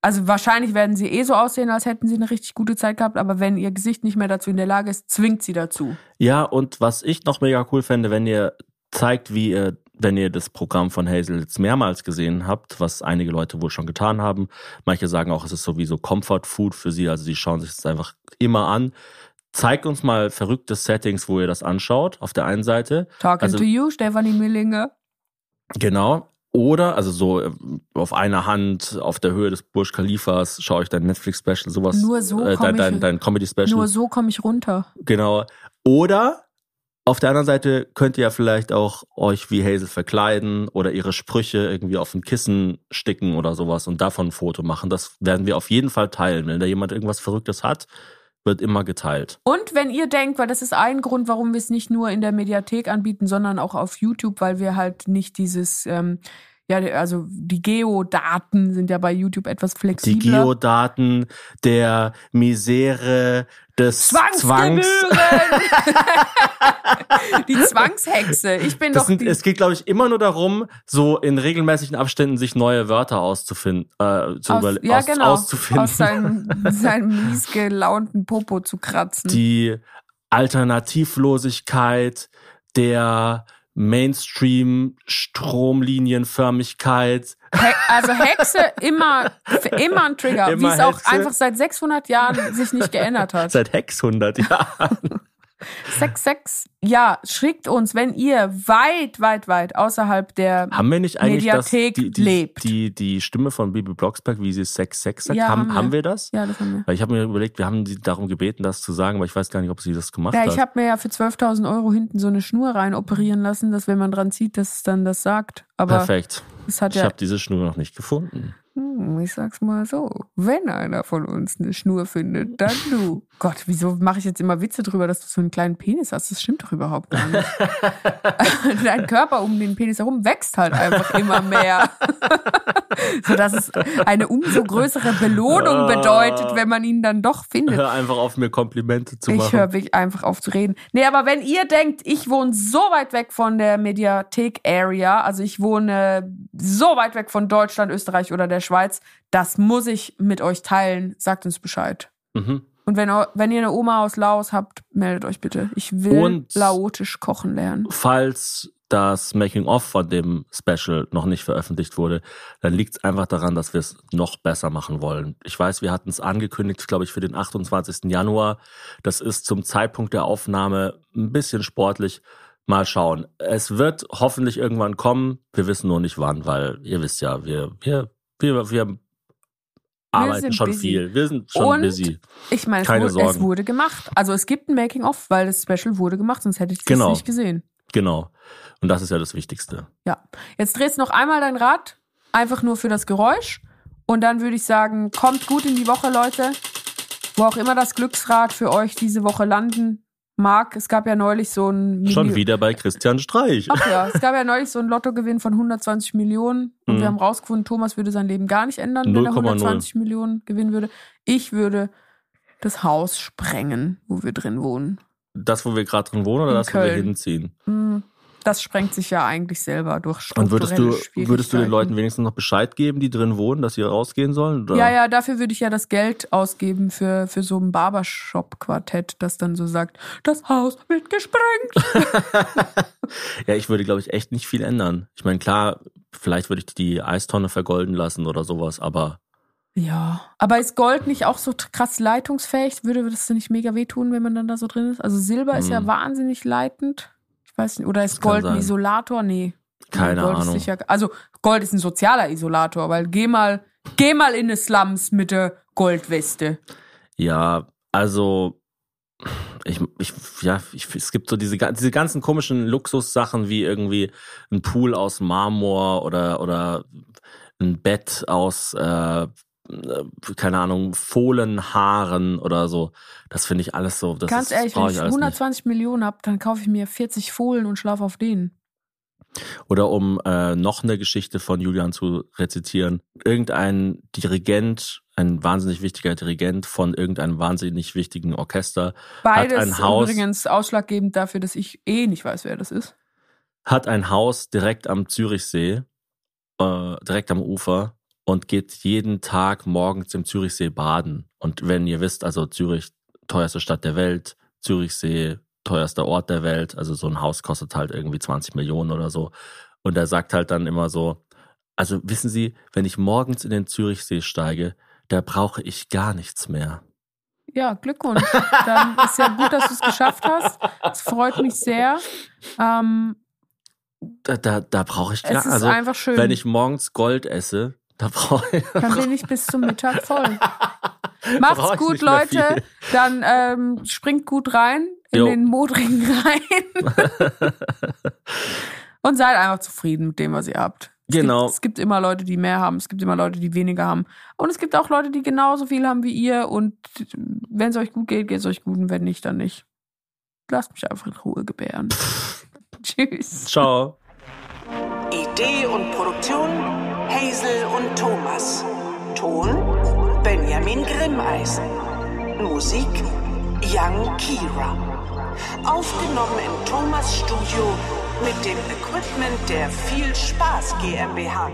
also wahrscheinlich werden sie eh so aussehen, als hätten sie eine richtig gute Zeit gehabt, aber wenn ihr Gesicht nicht mehr dazu in der Lage ist, zwingt sie dazu. Ja, und was ich noch mega cool fände, wenn ihr zeigt, wie ihr, wenn ihr das Programm von Hazel jetzt mehrmals gesehen habt, was einige Leute wohl schon getan haben. Manche sagen auch, es ist sowieso Comfort Food für sie, also die schauen sich das einfach immer an. Zeigt uns mal verrückte Settings, wo ihr das anschaut, auf der einen Seite. Talking Also- to you, Stefanie Millinge. Genau. Oder, also so äh, auf einer Hand, auf der Höhe des Burj Khalifas, schaue ich dein Netflix-Special, sowas. Nur so äh, dein, ich- dein, dein Comedy-Special. Nur so komme ich runter. Genau. Oder auf der anderen Seite könnt ihr ja vielleicht auch euch wie Hazel verkleiden oder ihre Sprüche irgendwie auf ein Kissen sticken oder sowas und davon ein Foto machen. Das werden wir auf jeden Fall teilen. Wenn da jemand irgendwas Verrücktes hat, wird immer geteilt. Und wenn ihr denkt, weil das ist ein Grund, warum wir es nicht nur in der Mediathek anbieten, sondern auch auf YouTube, weil wir halt nicht dieses, ähm, ja, also die Geodaten sind ja bei YouTube etwas Die flexibler. Geodaten der Misere des Zwangs. Zwangsgebühren! <laughs> die Zwangshexe. Ich bin Das doch sind, die. es geht, glaube ich, immer nur darum, so in regelmäßigen Abständen sich neue Wörter auszufinden, äh, zu aus, ja, aus, genau. auszufinden. Aus seinem, <laughs> seinem mies gelaunten Popo zu kratzen. die Alternativlosigkeit, der Mainstream Stromlinienförmigkeit. He also Hexe immer, immer ein Trigger, <laughs> wie es auch einfach seit 600 Jahren sich nicht geändert hat. Seit Hex 100 Jahren. 6-6. Ja, schickt uns, wenn ihr weit, weit, weit außerhalb der. Haben wir nicht eigentlich das, Mediathek die, die, lebt. Die, die Stimme von Bibi Blocksberg, wie sie Sex Sex sagt? Ja, haben, haben wir. das? Ja, das haben wir. Weil ich habe mir überlegt, wir haben sie darum gebeten, das zu sagen, aber ich weiß gar nicht, ob sie das gemacht Ja, hat. ich habe mir ja für 12.000 Euro hinten so eine Schnur rein operieren lassen, dass wenn man dran zieht, dass es dann das sagt. Aber Perfekt. Ich ja, habe diese Schnur noch nicht gefunden. Hm, ich sag's mal so, wenn einer von uns eine Schnur findet, dann du. <laughs> Gott, wieso mache ich jetzt immer Witze drüber, dass du so einen kleinen Penis hast? Das stimmt doch überhaupt gar nicht. <laughs> <laughs> Dein Körper um den Penis herum wächst halt einfach immer mehr. Sodass es eine umso größere Belohnung bedeutet, wenn man ihn dann doch findet. Hör einfach auf, mir Komplimente zu Ich machen. höre wirklich einfach auf zu reden. Nee, aber wenn ihr denkt, ich wohne so weit weg von der Mediathek-Area, also ich wohne so weit weg von Deutschland, Österreich oder der Schweiz, das muss ich mit euch teilen. Sagt uns Bescheid. Mhm. Und wenn, wenn ihr eine Oma aus Laos habt, meldet euch bitte. Ich will Und- laotisch kochen lernen. Falls das Making-of von dem Special noch nicht veröffentlicht wurde, dann liegt es einfach daran, dass wir es noch besser machen wollen. Ich weiß, wir hatten es angekündigt, glaube ich, für den 28. Januar. Das ist zum Zeitpunkt der Aufnahme ein bisschen sportlich. Mal schauen. Es wird hoffentlich irgendwann kommen. Wir wissen nur nicht wann, weil ihr wisst ja, wir, wir, wir, wir arbeiten schon busy. viel. Wir sind schon Und busy. Ich meine, es, Keine wurde- es wurde gemacht. Also es gibt ein Making-of, weil das Special wurde gemacht, sonst hätte ich das Genau. nicht gesehen. Genau. Und das ist ja das Wichtigste. Ja. Jetzt drehst du noch einmal dein Rad, einfach nur für das Geräusch. Und dann würde ich sagen, kommt gut in die Woche, Leute. Wo auch immer das Glücksrad für euch diese Woche landen mag. Es gab ja neulich so ein Schon Milli- wieder bei Christian Streich. Ach ja, es gab ja neulich so einen Lottogewinn von 120 Millionen und Mhm. wir haben rausgefunden, Thomas würde sein Leben gar nicht ändern, wenn er 0,0. 120 Millionen gewinnen würde. Ich würde das Haus sprengen, wo wir drin wohnen. Das, wo wir gerade drin wohnen oder In das, wo wir Köln. hinziehen? Hm, Das sprengt sich ja eigentlich selber durch Und würdest du, strukturelle würdest du den Leuten wenigstens noch Bescheid geben, die drin wohnen, dass sie rausgehen sollen? Oder? Ja, ja, dafür würde ich ja das Geld ausgeben für, für so ein Barbershop-Quartett, das dann so sagt, das Haus wird gesprengt. <laughs> Ja, ich würde, glaube ich, echt nicht viel ändern. Ich meine, klar, vielleicht würde ich die Eistonne vergolden lassen oder sowas, aber Ja. Aber ist Gold nicht auch so krass leitungsfähig? Würde das nicht mega wehtun, wenn man dann da so drin ist? Also Silber ist ja Hm. wahnsinnig leitend. Ich weiß nicht. Oder ist Gold ein. Isolator? Nee. keine Gold Ist Ahnung. sicher, also Gold ist ein sozialer Isolator, weil geh mal, geh mal in die Slums mit der Goldweste. Ja, also ich, ich, ja, ich, es gibt so diese, diese ganzen komischen Luxussachen wie irgendwie ein Pool aus Marmor oder, oder ein Bett aus, äh, keine Ahnung, Fohlenhaaren oder so. Das finde ich alles so. Das Ganz ist, ehrlich, wenn ich alles nicht. 120 Millionen hab, dann kaufe ich mir 40 Fohlen und schlafe auf denen. Oder um äh, noch eine Geschichte von Julian zu rezitieren. Irgendein Dirigent, ein wahnsinnig wichtiger Dirigent von irgendeinem wahnsinnig wichtigen Orchester Beides ein Haus- übrigens ausschlaggebend dafür, dass ich eh nicht weiß, wer das ist. hat ein Haus direkt am Zürichsee, äh, direkt am Ufer und geht jeden Tag morgens im Zürichsee baden. Und wenn ihr wisst, also Zürich, teuerste Stadt der Welt, Zürichsee, teuerster Ort der Welt, also so ein Haus kostet halt irgendwie 20 Millionen oder so. Und er sagt halt dann immer so, also wissen Sie, wenn ich morgens in den Zürichsee steige, da brauche ich gar nichts mehr. Ja, Glückwunsch. Dann ist ja gut, dass du es geschafft hast. Es freut mich sehr. Ähm, Da, da, da brauche ich es gar, ist also einfach schön. wenn ich morgens Gold esse, da brauche ich, Dann bin ich bis zum Mittag voll. <laughs> Macht's gut, Leute. Dann ähm, springt gut rein in Jo. den modrigen Rhein. <laughs> Und seid einfach zufrieden mit dem, was ihr habt. Es Genau. Gibt, es gibt immer Leute, die mehr haben. Es gibt immer Leute, die weniger haben. Und es gibt auch Leute, die genauso viel haben wie ihr. Und wenn es euch gut geht, geht es euch gut. Und wenn nicht, dann nicht. Lasst mich einfach in Ruhe gebären. <laughs> Tschüss. Ciao. Idee und Produktion Hazel und Thomas. Ton Benjamin Grimmeisen. Musik Young Kira. Aufgenommen im Thomas Studio mit dem Equipment der Viel Spaß GmbH.